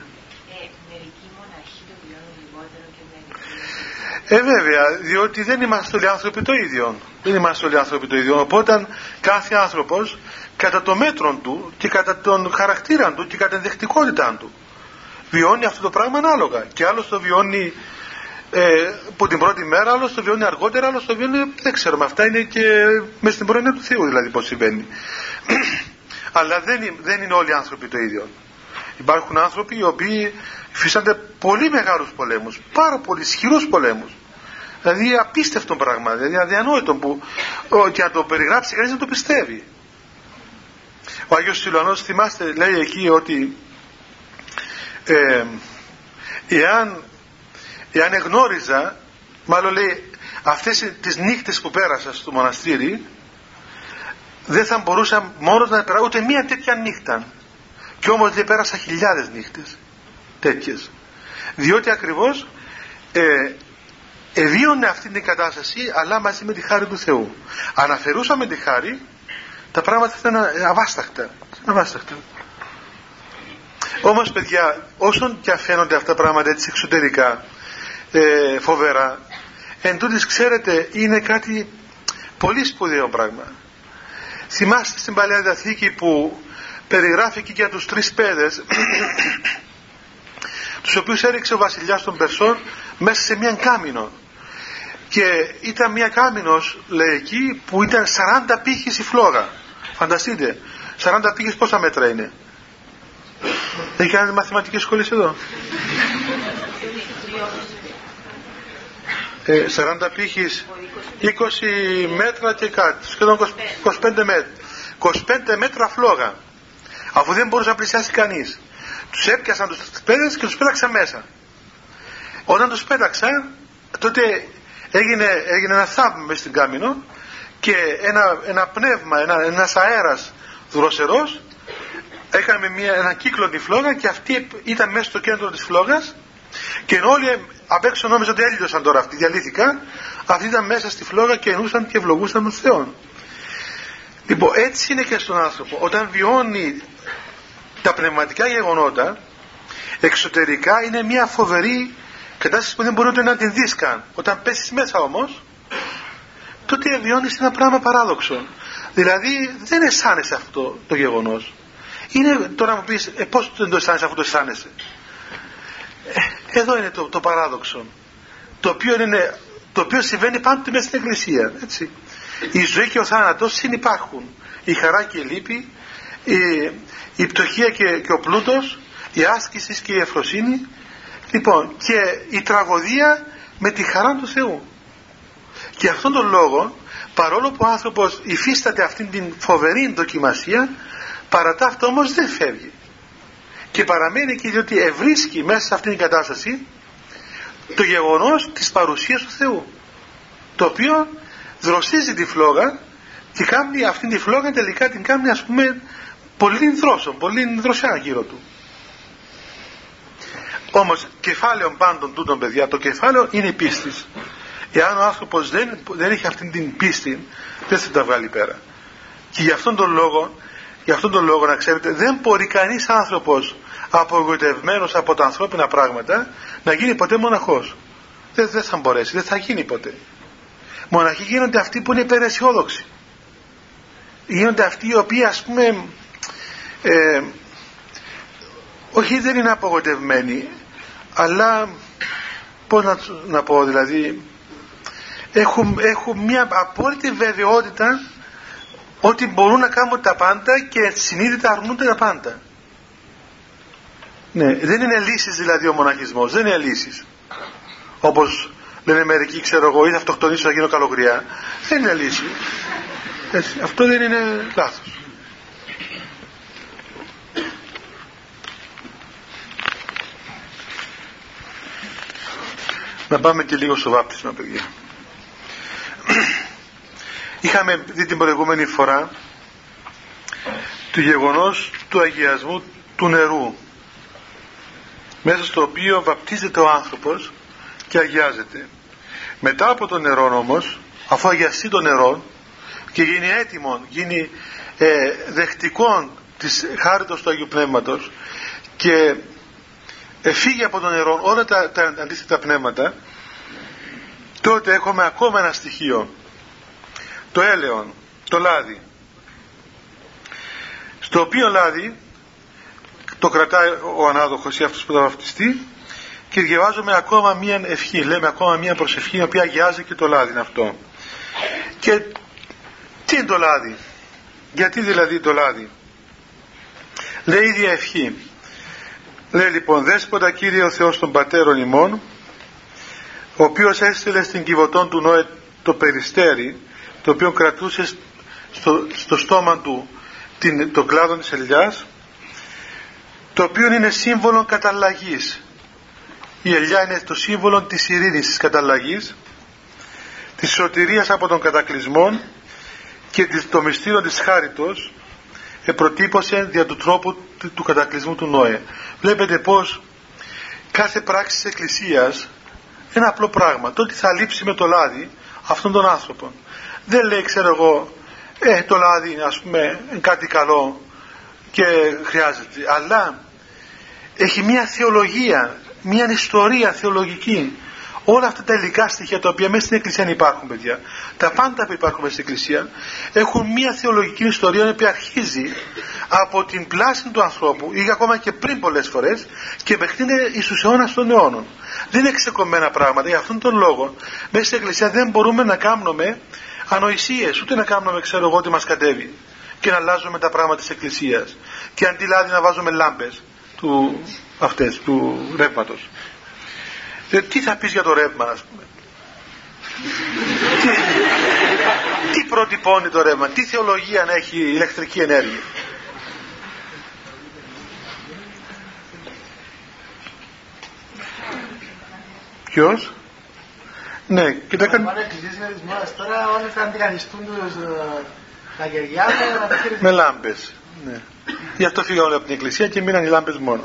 Ε, βέβαια, διότι δεν είμαστε όλοι άνθρωποι το ίδιο. Δεν είμαστε όλοι άνθρωποι το ίδιο. Οπότε κάθε άνθρωπος κατά το μέτρο του και κατά τον χαρακτήρα του και κατά την δεχτικότητά του βιώνει αυτό το πράγμα ανάλογα. Και άλλος το βιώνει ε, που την πρώτη μέρα, άλλο το βιώνει αργότερα, άλλο το βιώνει, δεν ξέρουμε. Αυτά είναι και μέσα στην πρόνοια του Θεού δηλαδή πώς συμβαίνει. Αλλά δεν, δεν είναι όλοι οι άνθρωποι το ίδιο. Υπάρχουν άνθρωποι οι οποίοι υφίστανται πολύ μεγάλους πολέμους, πάρα πολύ ισχυρούς πολέμους. Δηλαδή απίστευτο πράγμα, δηλαδή αδιανόητο που και να το περιγράψει κανείς να το πιστεύει. Ο Άγιος Σιλωνός θυμάστε λέει εκεί ότι ε, εάν, εάν εγνώριζα μάλλον λέει αυτές τις νύχτες που πέρασα στο μοναστήρι δεν θα μπορούσα μόνος να περάσω ούτε μία τέτοια νύχτα. Και όμως δεν πέρασα χιλιάδες νύχτες τέτοιες. Διότι ακριβώς ε, ευίωνε αυτή την κατάσταση αλλά μαζί με τη χάρη του Θεού. Αν αφαιρούσαμε τη χάρη τα πράγματα ήταν αβάσταχτα. Αβάσταχτα. Όμως παιδιά όσον και αφαίνονται αυτά τα πράγματα έτσι εξωτερικά ε, φοβερά. Εν τούτης, ξέρετε είναι κάτι πολύ σπουδαίο πράγμα. Θυμάστε στην Παλαιά Διαθήκη που περιγράφει και για τους τρεις παιδες τους οποίους έριξε ο βασιλιάς των Περσών μέσα σε μια κάμινο. Και ήταν μια κάμινος λέει εκεί που ήταν 40 πύχες η φλόγα. Φανταστείτε 40 πύχες πόσα μέτρα είναι. Έχει κάνει μαθηματικές σχολές εδώ; ε, 40 πύχες 20 μέτρα και κάτι σχεδόν 25 μέτρα. 25 μέτρα φλόγα αφού δεν μπορούσε να πλησιάσει κανείς. Τους έπιασαν τους πέδες και τους πέταξαν μέσα. Όταν τους πέταξαν τότε έγινε, έγινε ένα θαύμα μέσα στην κάμινο και ένα, ένα πνεύμα, ένα, ένας αέρας δροσερός. Έκαμε μια, ένα κύκλο τη φλόγα και αυτή ήταν μέσα στο κέντρο της φλόγας και όλοι απ' έξω νόμιζαν ότι έλειωσαν τώρα αυτοί, διαλύθηκαν. Αυτοί ήταν μέσα στη φλόγα και ενούσαν και ευλογούσαν τον Θεό λοιπόν έτσι είναι και στον άνθρωπο. Όταν βιώνει τα πνευματικά γεγονότα εξωτερικά είναι μια φοβερή κατάσταση που δεν μπορεί να την δεις καν. Όταν πέσεις μέσα όμως τότε βιώνεις ένα πράγμα παράδοξο. Δηλαδή δεν αισθάνεσαι αυτό το γεγονός. Είναι τώρα να μου πεις ε, πώς δεν το αισθάνεσαι αυτό το αισθάνεσαι ε, εδώ είναι το, το παράδοξο. Το οποίο, είναι, το οποίο συμβαίνει πάντοτε μέσα στην εκκλησία έτσι. η ζωή και ο θάνατος συνυπάρχουν. Η χαρά και η λύπη η, η πτωχία και, και ο πλούτος η άσκηση και η ευφροσύνη λοιπόν και η τραγωδία με τη χαρά του Θεού. Και αυτόν τον λόγο παρόλο που ο άνθρωπος υφίσταται αυτήν την φοβερή δοκιμασία παρά τα αυτό όμως δεν φεύγει και παραμένει εκεί διότι ευρίσκει μέσα σε αυτήν την κατάσταση το γεγονός της παρουσίας του Θεού το οποίο δροσίζει τη φλόγα και κάνει αυτήν τη φλόγα τελικά την κάνει ας πούμε πολύ δρόσο, πολύ δροσιά γύρω του. Όμως κεφάλαιο πάντων τούτων παιδιά το κεφάλαιο είναι η πίστη. Εάν ο άνθρωπος δεν, δεν έχει αυτήν την πίστη δεν θα τα βγάλει πέρα. Και γι' αυτόν τον λόγο γι' αυτόν τον λόγο να ξέρετε δεν μπορεί κανείς άνθρωπος απογοητευμένος από τα ανθρώπινα πράγματα να γίνει ποτέ μοναχός. Δεν, δεν θα μπορέσει, δεν θα γίνει ποτέ. Μοναχοί γίνονται αυτοί που είναι υπεραισιόδοξοι. Γίνονται αυτοί οι οποίοι ας πούμε ε, όχι δεν είναι απογοητευμένοι αλλά πώς να, να πω δηλαδή έχουν, έχουν μια απόλυτη βεβαιότητα ότι μπορούν να κάνουν τα πάντα και συνείδητα αρνούνται τα πάντα. Ναι, δεν είναι λύσεις δηλαδή ο μοναχισμός, δεν είναι λύσεις. Όπως λένε μερικοί, ξέρω εγώ, ή θα αυτοκτονήσω να γίνω καλογριά. Δεν είναι λύση. Έτσι, αυτό δεν είναι λάθος. Να πάμε και λίγο στο βάπτισμα, παιδιά. Είχαμε δει την προηγούμενη φορά του γεγονός του αγιασμού του νερού μέσα στο οποίο βαπτίζεται ο άνθρωπος και αγιάζεται. Μετά από το νερό όμως, αφού αγιαστεί το νερό και γίνει έτοιμο, γίνει ε, δεκτικό της χάριτος του Αγίου Πνεύματος και φύγει από το νερό όλα τα, τα αντίθετα πνεύματα τότε έχουμε ακόμα ένα στοιχείο το έλεον, το λάδι στο οποίο λάδι το κρατάει ο ανάδοχος ή αυτός που θα βαφτιστεί και διαβάζουμε ακόμα μία ευχή, λέμε ακόμα μία προσευχή η οποία αγιάζει και το λάδι είναι αυτό. Και τι είναι το λάδι; Γιατί δηλαδή το λάδι; Λέει η ίδια ευχή. Λέει λοιπόν δέσποτα Κύριε ο Θεός των πατέρων ημών ο οποίος έστειλε στην κυβωτών του Νόε το περιστέρι το οποίο κρατούσε στο, στο στόμα του την, το κλάδο της ελιάς το οποίο είναι σύμβολο καταλλαγής η ελιά είναι το σύμβολο της ειρήνης της καταλλαγής της σωτηρίας από τον κατακλυσμό και το μυστήριο της χάριτος προτύπωσε δια του τρόπου του κατακλυσμού του Νόε. Βλέπετε πως κάθε πράξη της Εκκλησίας ένα απλό πράγμα. Το ότι θα λείψει με το λάδι αυτόν τον άνθρωπο. Δεν λέει ξέρω εγώ ε, το λάδι είναι ας πούμε κάτι καλό και χρειάζεται. Αλλά έχει μια θεολογία, μια ιστορία θεολογική. Όλα αυτά τα υλικά στοιχεία τα οποία μέσα στην Εκκλησία υπάρχουν παιδιά τα πάντα που υπάρχουν μέσα στην Εκκλησία έχουν μια θεολογική ιστορία που αρχίζει από την πλάση του ανθρώπου ή ακόμα και πριν πολλές φορές και μέχρι εις τους αιώνας των αιώνων. Δεν είναι ξεκομμένα πράγματα για αυτόν τον λόγο μέσα στην Εκκλησία δεν μπορούμε να κάνουμε ανοησίες ούτε να κάνουμε ξέρω εγώ τι μας κατέβει και να αλλάζουμε τα πράγματα της Εκκλησίας και αντί λάδι να βάζουμε λάμπες του, αυτές, του ρεύματος ε, τι θα πεις για το ρεύμα, ας πούμε; τι, τι προτυπώνει το ρεύμα, τι θεολογία να έχει ηλεκτρική ενέργεια; Ποιος; Ναι, και τα κάνει. Τώρα όλοι θα αντικαθιστούν ε, τα κεριά με λάμπες. Ναι. Γι' αυτό φύγαμε από την εκκλησία και μείναν οι λάμπες μόνο.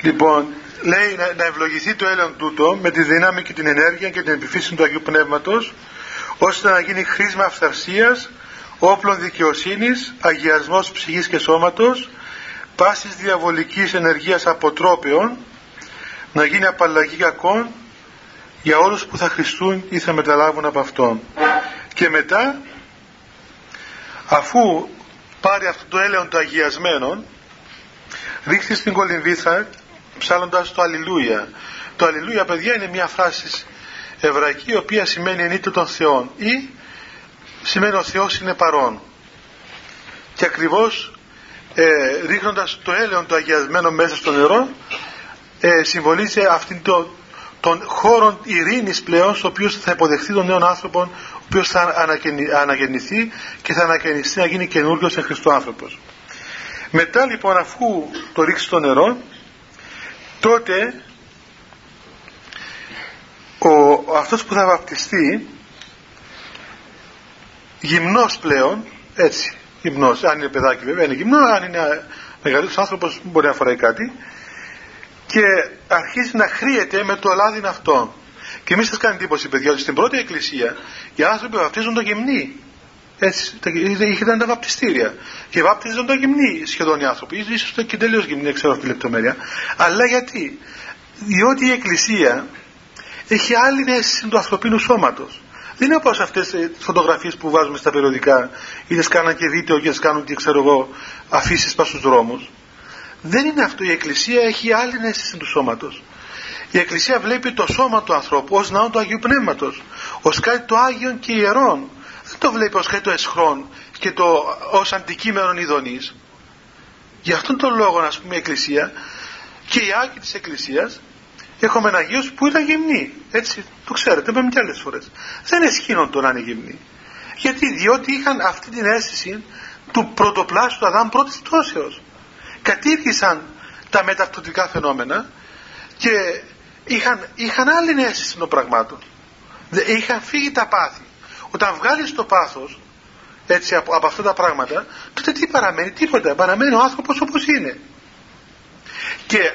Λοιπόν, λέει να, να ευλογηθεί το έλεον τούτο με τη δύναμη και την ενέργεια και την επιφύση του Αγίου Πνεύματος ώστε να γίνει χρήσμα αυθαρσίας, όπλων δικαιοσύνης, αγιασμός ψυχής και σώματος, πάσης διαβολικής ενεργείας αποτρόπαιων, να γίνει απαλλαγή κακών για όλους που θα χριστούν ή θα μεταλάβουν από Αυτόν. Και μετά, αφού πάρει αυτό το έλεον το αγιασμένο, ρίχνει στην κολυμβήθα ψάλλοντας το Αλληλούια. Το Αλληλούια παιδιά είναι μια φράση εβραϊκή η οποία σημαίνει ενίτε των Θεών ή σημαίνει ο Θεός είναι παρόν. Και ακριβώς ε, ρίχνοντας το έλεον το αγιασμένο μέσα στο νερό ε, συμβολίζει αυτήν το, τον χώρο ειρήνης πλέον στο οποίος θα υποδεχθεί τον νέο άνθρωπο οποίος θα αναγεννηθεί και θα αναγεννηθεί να γίνει καινούριος σε Χριστό άνθρωπος. Μετά λοιπόν αφού το ρίξει στο νερό τότε ο, αυτός που θα βαπτιστεί γυμνός πλέον έτσι γυμνός αν είναι παιδάκι βέβαια είναι γυμνός αν είναι μεγαλύτερος άνθρωπος μπορεί να φοράει κάτι και αρχίζει να χρύεται με το λάδι αυτό και μη σας κάνει εντύπωση παιδιά ότι στην πρώτη εκκλησία οι άνθρωποι βαπτίζονται γυμνοί έτσι, ήταν τα βαπτιστήρια. Και βάπτιζαν το γυμνοί σχεδόν οι άνθρωποι. ίσως και τελείως γυμνοί, δεν ξέρω αυτή τη λεπτομέρεια. Αλλά γιατί; Διότι η Εκκλησία έχει άλλη αίσθηση του ανθρωπίνου σώματος. Δεν είναι όπως αυτές τις φωτογραφίες που βάζουμε στα περιοδικά, είτε κάναν και βίντεο και κάνουν και ξέρω εγώ αφήσεις πας στους δρόμους. Δεν είναι αυτό. Η Εκκλησία έχει άλλη αίσθηση του σώματος. Η Εκκλησία βλέπει το σώμα του ανθρώπου ως ναό του Αγίου Πνεύματος, ως κάτι το Άγιον και ιερών δεν το βλέπει ως το εσχρόν και το ως αντικείμενο ειδονής. Γι' αυτόν τον λόγο, ας πούμε, η Εκκλησία και οι Άγιοι της Εκκλησίας έχουμε Αγίους που ήταν γυμνοί. Έτσι, το ξέρετε, είπαμε και άλλες φορές. Δεν εσχύνον το να είναι γυμνοί. Γιατί, διότι είχαν αυτή την αίσθηση του πρωτοπλάστου του Αδάμ πρώτης πτώσεως. Κατήργησαν τα μεταυτωτικά φαινόμενα και είχαν, είχαν άλλη αίσθηση των πραγμάτων. Είχαν φύγει τα πάθη. Όταν βγάλεις το πάθος έτσι από, από αυτά τα πράγματα, τότε τι παραμένει, τίποτα. Παραμένει ο άνθρωπος όπως είναι. Και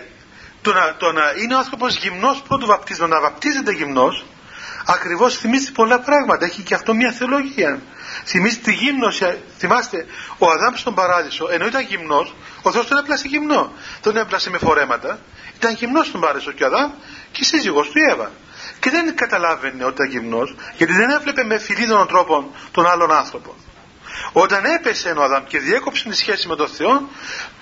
το να, το να είναι ο άνθρωπος γυμνός πρώτου βαπτίζοντα, να βαπτίζεται γυμνός, ακριβώς θυμίζει πολλά πράγματα. Έχει και αυτό μια θεολογία. Θυμίζει τη γύμνωση. Θυμάστε, ο Αδάμ στον παράδεισο, ενώ ήταν γυμνός, ο Θεός τον έπλασε γυμνό. Τον έπλασε με φορέματα. Ήταν γυμνός στον παράδεισο και ο Αδάμ και η σύζυγος του Εύα και δεν καταλάβαινε ότι ήταν γυμνός γιατί δεν έβλεπε με φιλίδωνο τρόπο τον άλλον άνθρωπο. Όταν έπεσε ο Αδάμ και διέκοψε τη σχέση με τον Θεό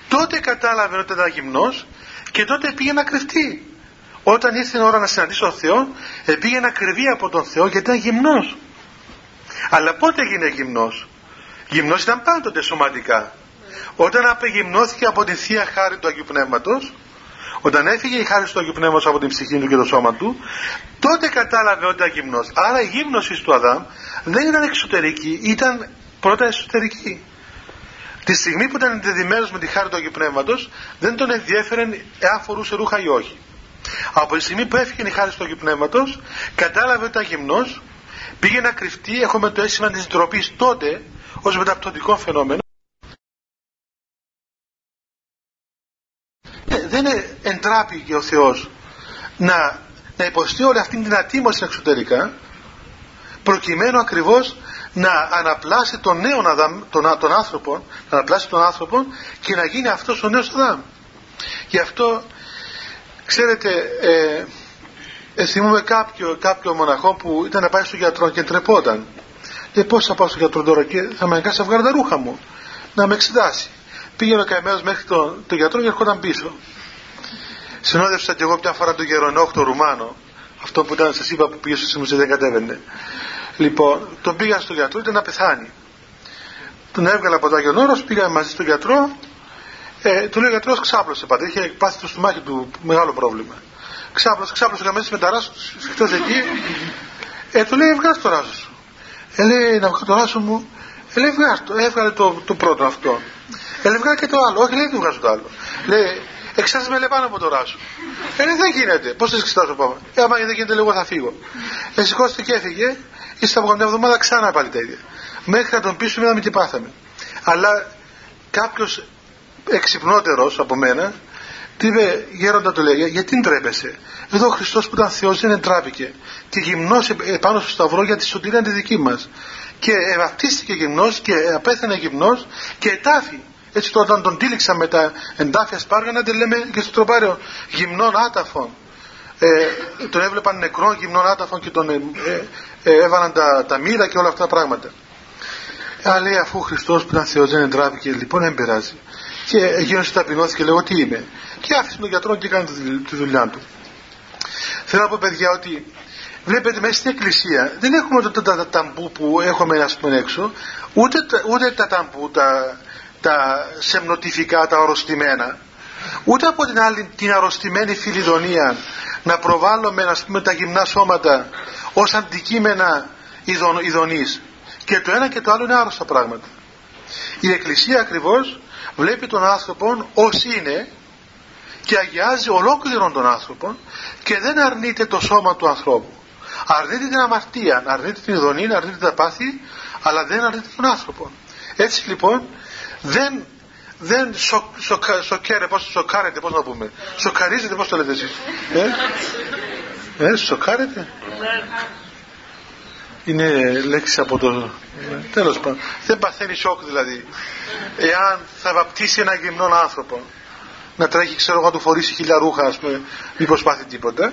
τότε κατάλαβε ότι ήταν γυμνός και τότε πήγε να κρυφτεί. Όταν ήρθε η ώρα να συναντήσει τον Θεό πήγε να κρυβεί από τον Θεό γιατί ήταν γυμνός. Αλλά πότε έγινε γυμνός; Γυμνός ήταν πάντοτε σωματικά. Όταν απεγυμνώθηκε από τη Θεία Χάρη του Αγίου Πνεύματος όταν έφυγε η χάρη του Αγίου Πνεύματος από την ψυχή του και το σώμα του, τότε κατάλαβε ότι ήταν γυμνός. Άρα η γύμνωσης του Αδάμ δεν ήταν εξωτερική, ήταν πρώτα εσωτερική. Τη στιγμή που ήταν εντεδειμένος με τη χάρη του Αγίου Πνεύματος, δεν τον ενδιέφερε εάν φορούσε ρούχα ή όχι. Από τη στιγμή που έφυγε η χάρη του Αγίου Πνεύματος, κατάλαβε ότι ήταν γυμνός, πήγε να κρυφτεί, έχουμε το αίσθημα της ντροπής τότε, ως μεταπτωτικό φαινόμενο, δεν εντράπηκε ο Θεός να, να υποστεί όλη αυτή την ατίμωση εξωτερικά προκειμένου ακριβώς να αναπλάσει τον νέο Αδάμ, τον, τον άνθρωπο, να αναπλάσει τον άνθρωπο και να γίνει αυτός ο νέος Αδάμ. Γι' αυτό, ξέρετε, ε, ε, θυμούμε κάποιο, κάποιο μοναχό που ήταν να πάει στο γιατρό και τρεπόταν. Λέει πώς θα πάω στο γιατρό τώρα και θα με αγκάσει να βγάλω τα ρούχα μου, να με εξετάσει. Πήγαινε ο καημένος μέχρι τον το γιατρό και ερχόταν πίσω. Συνόδευσα και εγώ μια φορά τον Γερονόχ, τον Ρουμάνο, αυτό που ήταν, σας είπα που πήγε στο Σιμουσί, δεν κατέβαινε. Λοιπόν, τον πήγα στο γιατρό, ήταν να πεθάνει. Τον έβγαλα από το Άγιον Όρος, πήγαμε μαζί στον γιατρό, ε, του λέει ο γιατρός ξάπλωσε πάντα, είχε πάθει το στομάχι του μεγάλο πρόβλημα. Ξάπλωσε, ξάπλωσε καμία με τα ράσο, εκτός εκεί, ε, του λέει βγάζει το ράσο σου. Ε, λέει να βγάλω το ράσο μου, ε, λέει βγάζει το, έβγαλε το, το πρώτο αυτό. Ε, λέει βγάζει και το άλλο, όχι λέει δεν βγάζω το άλλο. Λέει Εξάζει με λεπάνω από το ράσο. Ε, δεν γίνεται. Πώς θα εξετάσω πάμε. Ε, άμα δεν γίνεται, λίγο θα φύγω. Ε, σηκώστε και έφυγε. Ύστερα από μια εβδομάδα ξανά πάλι τα ίδια. Μέχρι να τον πείσουμε είδαμε τι πάθαμε. Αλλά κάποιος εξυπνότερος από μένα, τι είπε, γέροντα το λέει, γιατί ντρέπεσαι. Εδώ ο Χριστός που ήταν Θεός δεν εντράπηκε. Και γυμνό επάνω στο σταυρό για τη σωτηρία τη δική μας. Και ευαυτίστηκε γυμνός και απέθανε γυμνός και ετάφη. Έτσι το όταν τον τύλιξαν με τα εντάφια σπάργανα, δεν λέμε και στο τροπάριο γυμνών άταφων. Ε, τον έβλεπαν νεκρό γυμνών άταφων και τον ε, ε, έβαλαν τα, τα μοίρα και όλα αυτά τα πράγματα. Αλλά λέει αφού ο Χριστός που ήταν Θεός δεν εντράπηκε λοιπόν δεν πειράζει. Και εκείνος ταπεινώθηκε λέγω τι είμαι. Και άφησε τον γιατρό και έκανε τη δουλειά του. Θέλω να πω παιδιά ότι βλέπετε μέσα στην εκκλησία δεν έχουμε τα, τα, τα ταμπού που έχουμε ας πούμε έξω ούτε, ούτε τα ταμπού τα, τα σεμνοτυφικά, τα αρρωστημένα, ούτε από την άλλη την αρρωστημένη φιλιδονία να προβάλλουμε ας πούμε τα γυμνά σώματα ως αντικείμενα ειδονής. Και το ένα και το άλλο είναι άρρωστα πράγματα. Η Εκκλησία ακριβώς βλέπει τον άνθρωπο ως είναι και αγιάζει ολόκληρον τον άνθρωπο και δεν αρνείται το σώμα του ανθρώπου αρνείται την αμαρτία αρνείται την ειδονή, αρνείται τα πάθη αλλά δεν αρνείται τον άνθρωπο έτσι λοιπόν δεν δεν σο, σο, σοκέρε, πώς σοκάρετε, πώς να πούμε. Σοκαρίζετε, πώς το λέτε εσείς. Ε, ε σοκάρετε. Είναι λέξη από το... Τέλος πάντων. Δεν παθαίνει σοκ δηλαδή. Εάν θα βαπτίσει ένα γυμνό άνθρωπο, να τρέχει, ξέρω εγώ, να του φορήσει χίλια ρούχα, ας πούμε, μήπως πάθει τίποτα.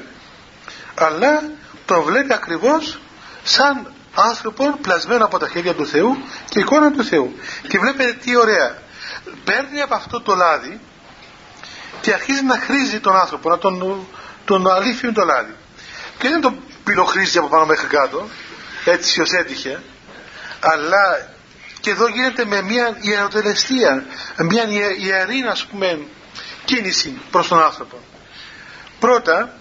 Αλλά τον βλέπει ακριβώς σαν άνθρωπο πλασμένο από τα χέρια του Θεού και εικόνα του Θεού. Και βλέπετε τι ωραία παίρνει από αυτό το λάδι και αρχίζει να χρήζει τον άνθρωπο, να τον, τον αλήθειο το λάδι. Και δεν τον πυροχρίζει από πάνω μέχρι κάτω, έτσι ως έτυχε, αλλά και εδώ γίνεται με μια ιεροτελεστία, μια ιερή ας πούμε κίνηση προς τον άνθρωπο. Πρώτα,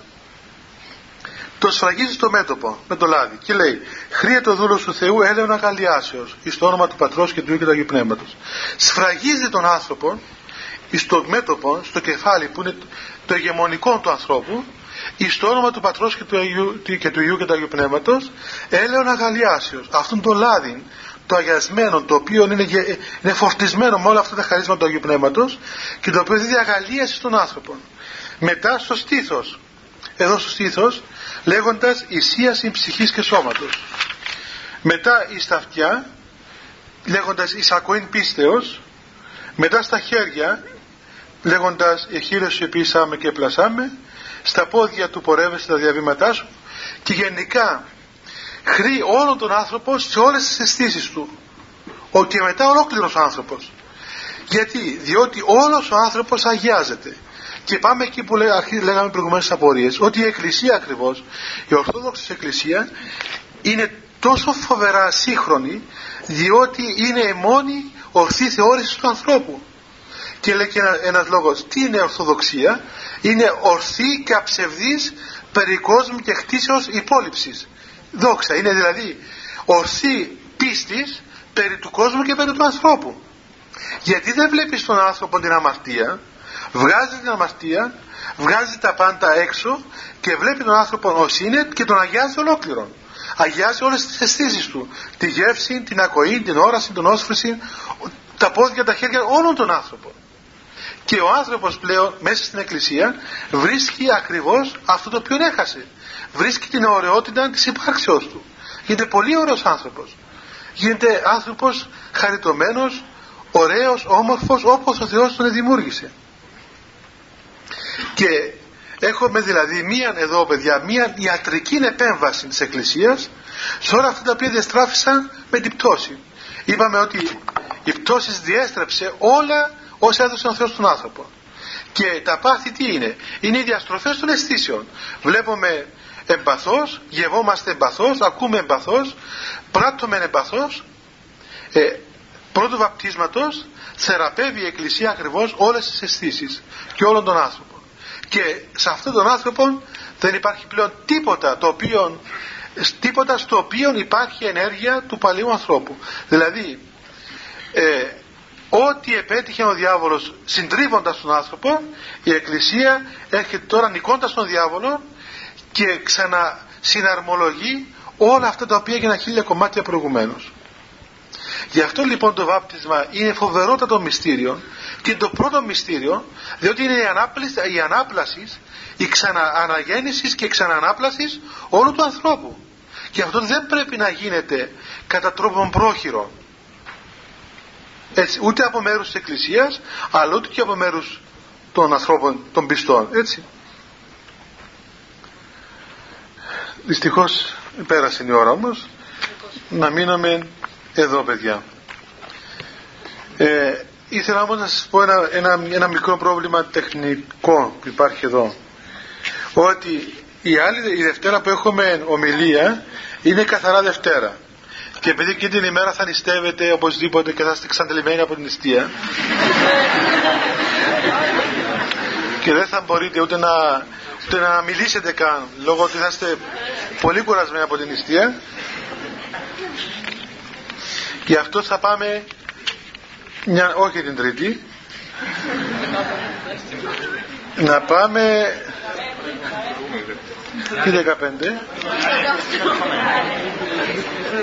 το σφραγίζει στο μέτωπο με το λάδι και λέει «Χρύε το δούλο του Θεού έλεον αγαλιάσεως εις το όνομα του Πατρός και του Υιού και του Αγίου Πνεύματος». Σφραγίζει τον άνθρωπο στο μέτωπο, στο κεφάλι που είναι το ηγεμονικό του ανθρώπου εις το όνομα του Πατρός και του, Αγίου, και του Υιού και του Αγίου Πνεύματος έλεον αγαλιάσεως. Αυτόν το λάδι το αγιασμένο, το οποίο είναι, είναι φορτισμένο με όλα αυτά τα χαρίσματα του Αγίου Πνεύματος και το οποίο δίδει αγαλίαση στον άνθρωπο. Μετά στο στήθος. Εδώ στο στήθος λέγοντας ισίαση ψυχής και σώματος. Μετά η στα αυτιά λέγοντας εισακοήν πίστεως. Μετά στα χέρια λέγοντας εχείρωση επίσαμε και πλασάμε. Στα πόδια του πορεύεσαι τα διαβήματά σου και γενικά χρή όλον τον άνθρωπο σε όλες τις αισθήσεις του. Ο και μετά ολόκληρος άνθρωπος. Γιατί, διότι όλος ο άνθρωπος αγιάζεται. Και πάμε εκεί που λέγαμε προηγουμένως απορίες, ότι η Εκκλησία ακριβώς, η Ορθόδοξη Εκκλησία, είναι τόσο φοβερά σύγχρονη, διότι είναι η μόνη ορθή θεώρηση του ανθρώπου. Και λέει και ένα, ένας λόγος, τι είναι Ορθοδοξία, είναι ορθή και αψευδής περί κόσμου και χτίσεως υπόλοιψης. Δόξα, είναι δηλαδή ορθή πίστης περί του κόσμου και περί του ανθρώπου. Γιατί δεν βλέπεις τον άνθρωπο την αμαρτία, βγάζει την αμαρτία, βγάζει τα πάντα έξω και βλέπει τον άνθρωπο ως είναι και τον αγιάζει ολόκληρον. Αγιάζει όλες τις αισθήσεις του. Τη γεύση, την ακοή, την όραση, την όσφρηση, τα πόδια, τα χέρια, όλων των άνθρωπων. Και ο άνθρωπος πλέον μέσα στην εκκλησία βρίσκει ακριβώς αυτό το οποίο έχασε. Βρίσκει την ωραιότητα της υπάρξεώς του. Γίνεται πολύ ωραίος άνθρωπος. Γίνεται άνθρωπος χαριτωμένος, ωραίος, όμορφος όπως ο Θεός τον δημιούργησε. Και έχουμε δηλαδή μία εδώ παιδιά, μία ιατρική επέμβαση της Εκκλησίας σε όλα αυτά τα οποία διαστράφησαν με την πτώση. Είπαμε ότι η πτώση διέστρεψε όλα όσα έδωσε ο Θεός στον άνθρωπο. Και τα πάθη τι είναι; Είναι οι διαστροφές των αισθήσεων. Βλέπουμε εμπαθώς, γευόμαστε εμπαθώς, ακούμε εμπαθώς, πράττουμε εμπαθώς. Ε, πρώτου βαπτίσματος θεραπεύει η Εκκλησία ακριβώς όλες τις αισθήσεις και όλων των άνθρωπων και σε αυτόν τον άνθρωπο δεν υπάρχει πλέον τίποτα το οποίο τίποτα στο οποίο υπάρχει ενέργεια του παλιού ανθρώπου. Δηλαδή ε, ό,τι επέτυχε ο διάβολος συντρίβοντας τον άνθρωπο η Εκκλησία έρχεται τώρα νικώντας τον διάβολο και ξανασυναρμολογεί όλα αυτά τα οποία έγιναν χίλια κομμάτια προηγουμένως. Γι' αυτό λοιπόν το βάπτισμα είναι φοβερότατο μυστήριο και το πρώτο μυστήριο διότι είναι η ανάπλαση, η, ανάπλασης, η ξανααναγέννησης και η ξαναανάπλασης όλου του ανθρώπου. Και αυτό δεν πρέπει να γίνεται κατά τρόπον πρόχειρο. Έτσι, ούτε από μέρους της Εκκλησίας αλλά ούτε και από μέρους των ανθρώπων των πιστών. Έτσι. Δυστυχώς πέρασε η ώρα όμως να μείνουμε εδώ παιδιά. Ε, ήθελα όμως να σας πω ένα, ένα, ένα μικρό πρόβλημα τεχνικό που υπάρχει εδώ. Ότι η άλλη η Δευτέρα που έχουμε ομιλία είναι καθαρά Δευτέρα. Και επειδή εκείνη την ημέρα θα νηστεύετε οπωσδήποτε και θα είστε ξαντελημένοι από την νηστεία και δεν θα μπορείτε ούτε να, ούτε να μιλήσετε καν λόγω ότι θα είστε πολύ κουρασμένοι από την νηστεία γι' αυτό θα πάμε μια, όχι την τρίτη. Να πάμε τι 15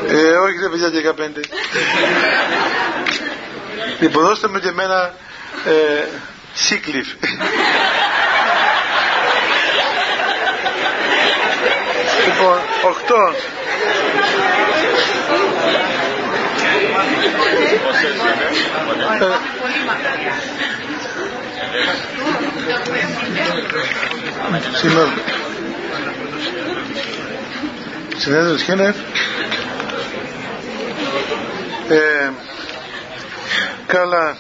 ε, όχι δεν παιδιά 15 λοιπόν δώστε με και εμένα ε, σύκλιφ λοιπόν 8 Συγγνώμη. Συνέδριο Σχένεφ. Ε, καλά.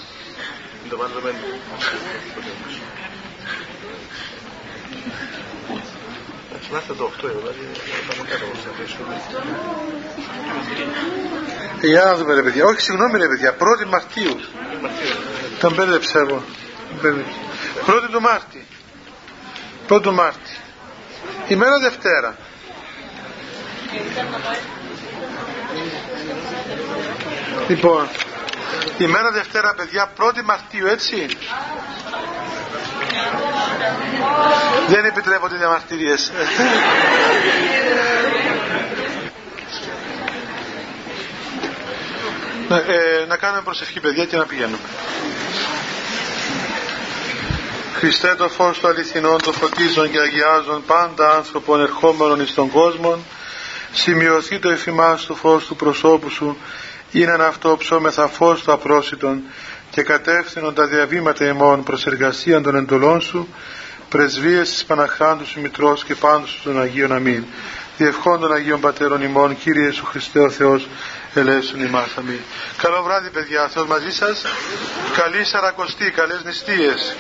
Θυμάστε το 8, δηλαδή Για να δούμε ρε παιδιά. Όχι, συγγνώμη ρε παιδιά. 1η Μαρτίου. Τον μπέρδεψα εγώ. 1η του Μάρτη. 1η του Μάρτη. Ημέρα Δευτέρα. Λοιπόν, ημέρα Δευτέρα παιδιά 1η Μαρτίου έτσι. Δεν επιτρέπονται διαμαρτυρίες. να, ε, να κάνουμε προσευχή παιδιά και να πηγαίνουμε. Χριστέ το φως του αληθινών το φωτίζουν και αγιάζουν πάντα άνθρωπον ερχόμενων εις τον κόσμο σημειωθεί το εφημάς του φως του προσώπου σου είναι αυτό ψώμεθα φως του απρόσιτον και κατεύθυνον τα διαβήματα ημών προς εργασία των εντολών σου πρεσβείες της Παναχράντου σου Μητρός και πάντως των Αγίων Αμήν. Διευχών των Αγίων Πατέρων ημών Κύριε Ιησού Χριστέ ο Θεός ελέησον ημάς. Αμήν. Καλό βράδυ παιδιά. Θεός μαζί σας. Καλή σαρακοστή καλές νηστείες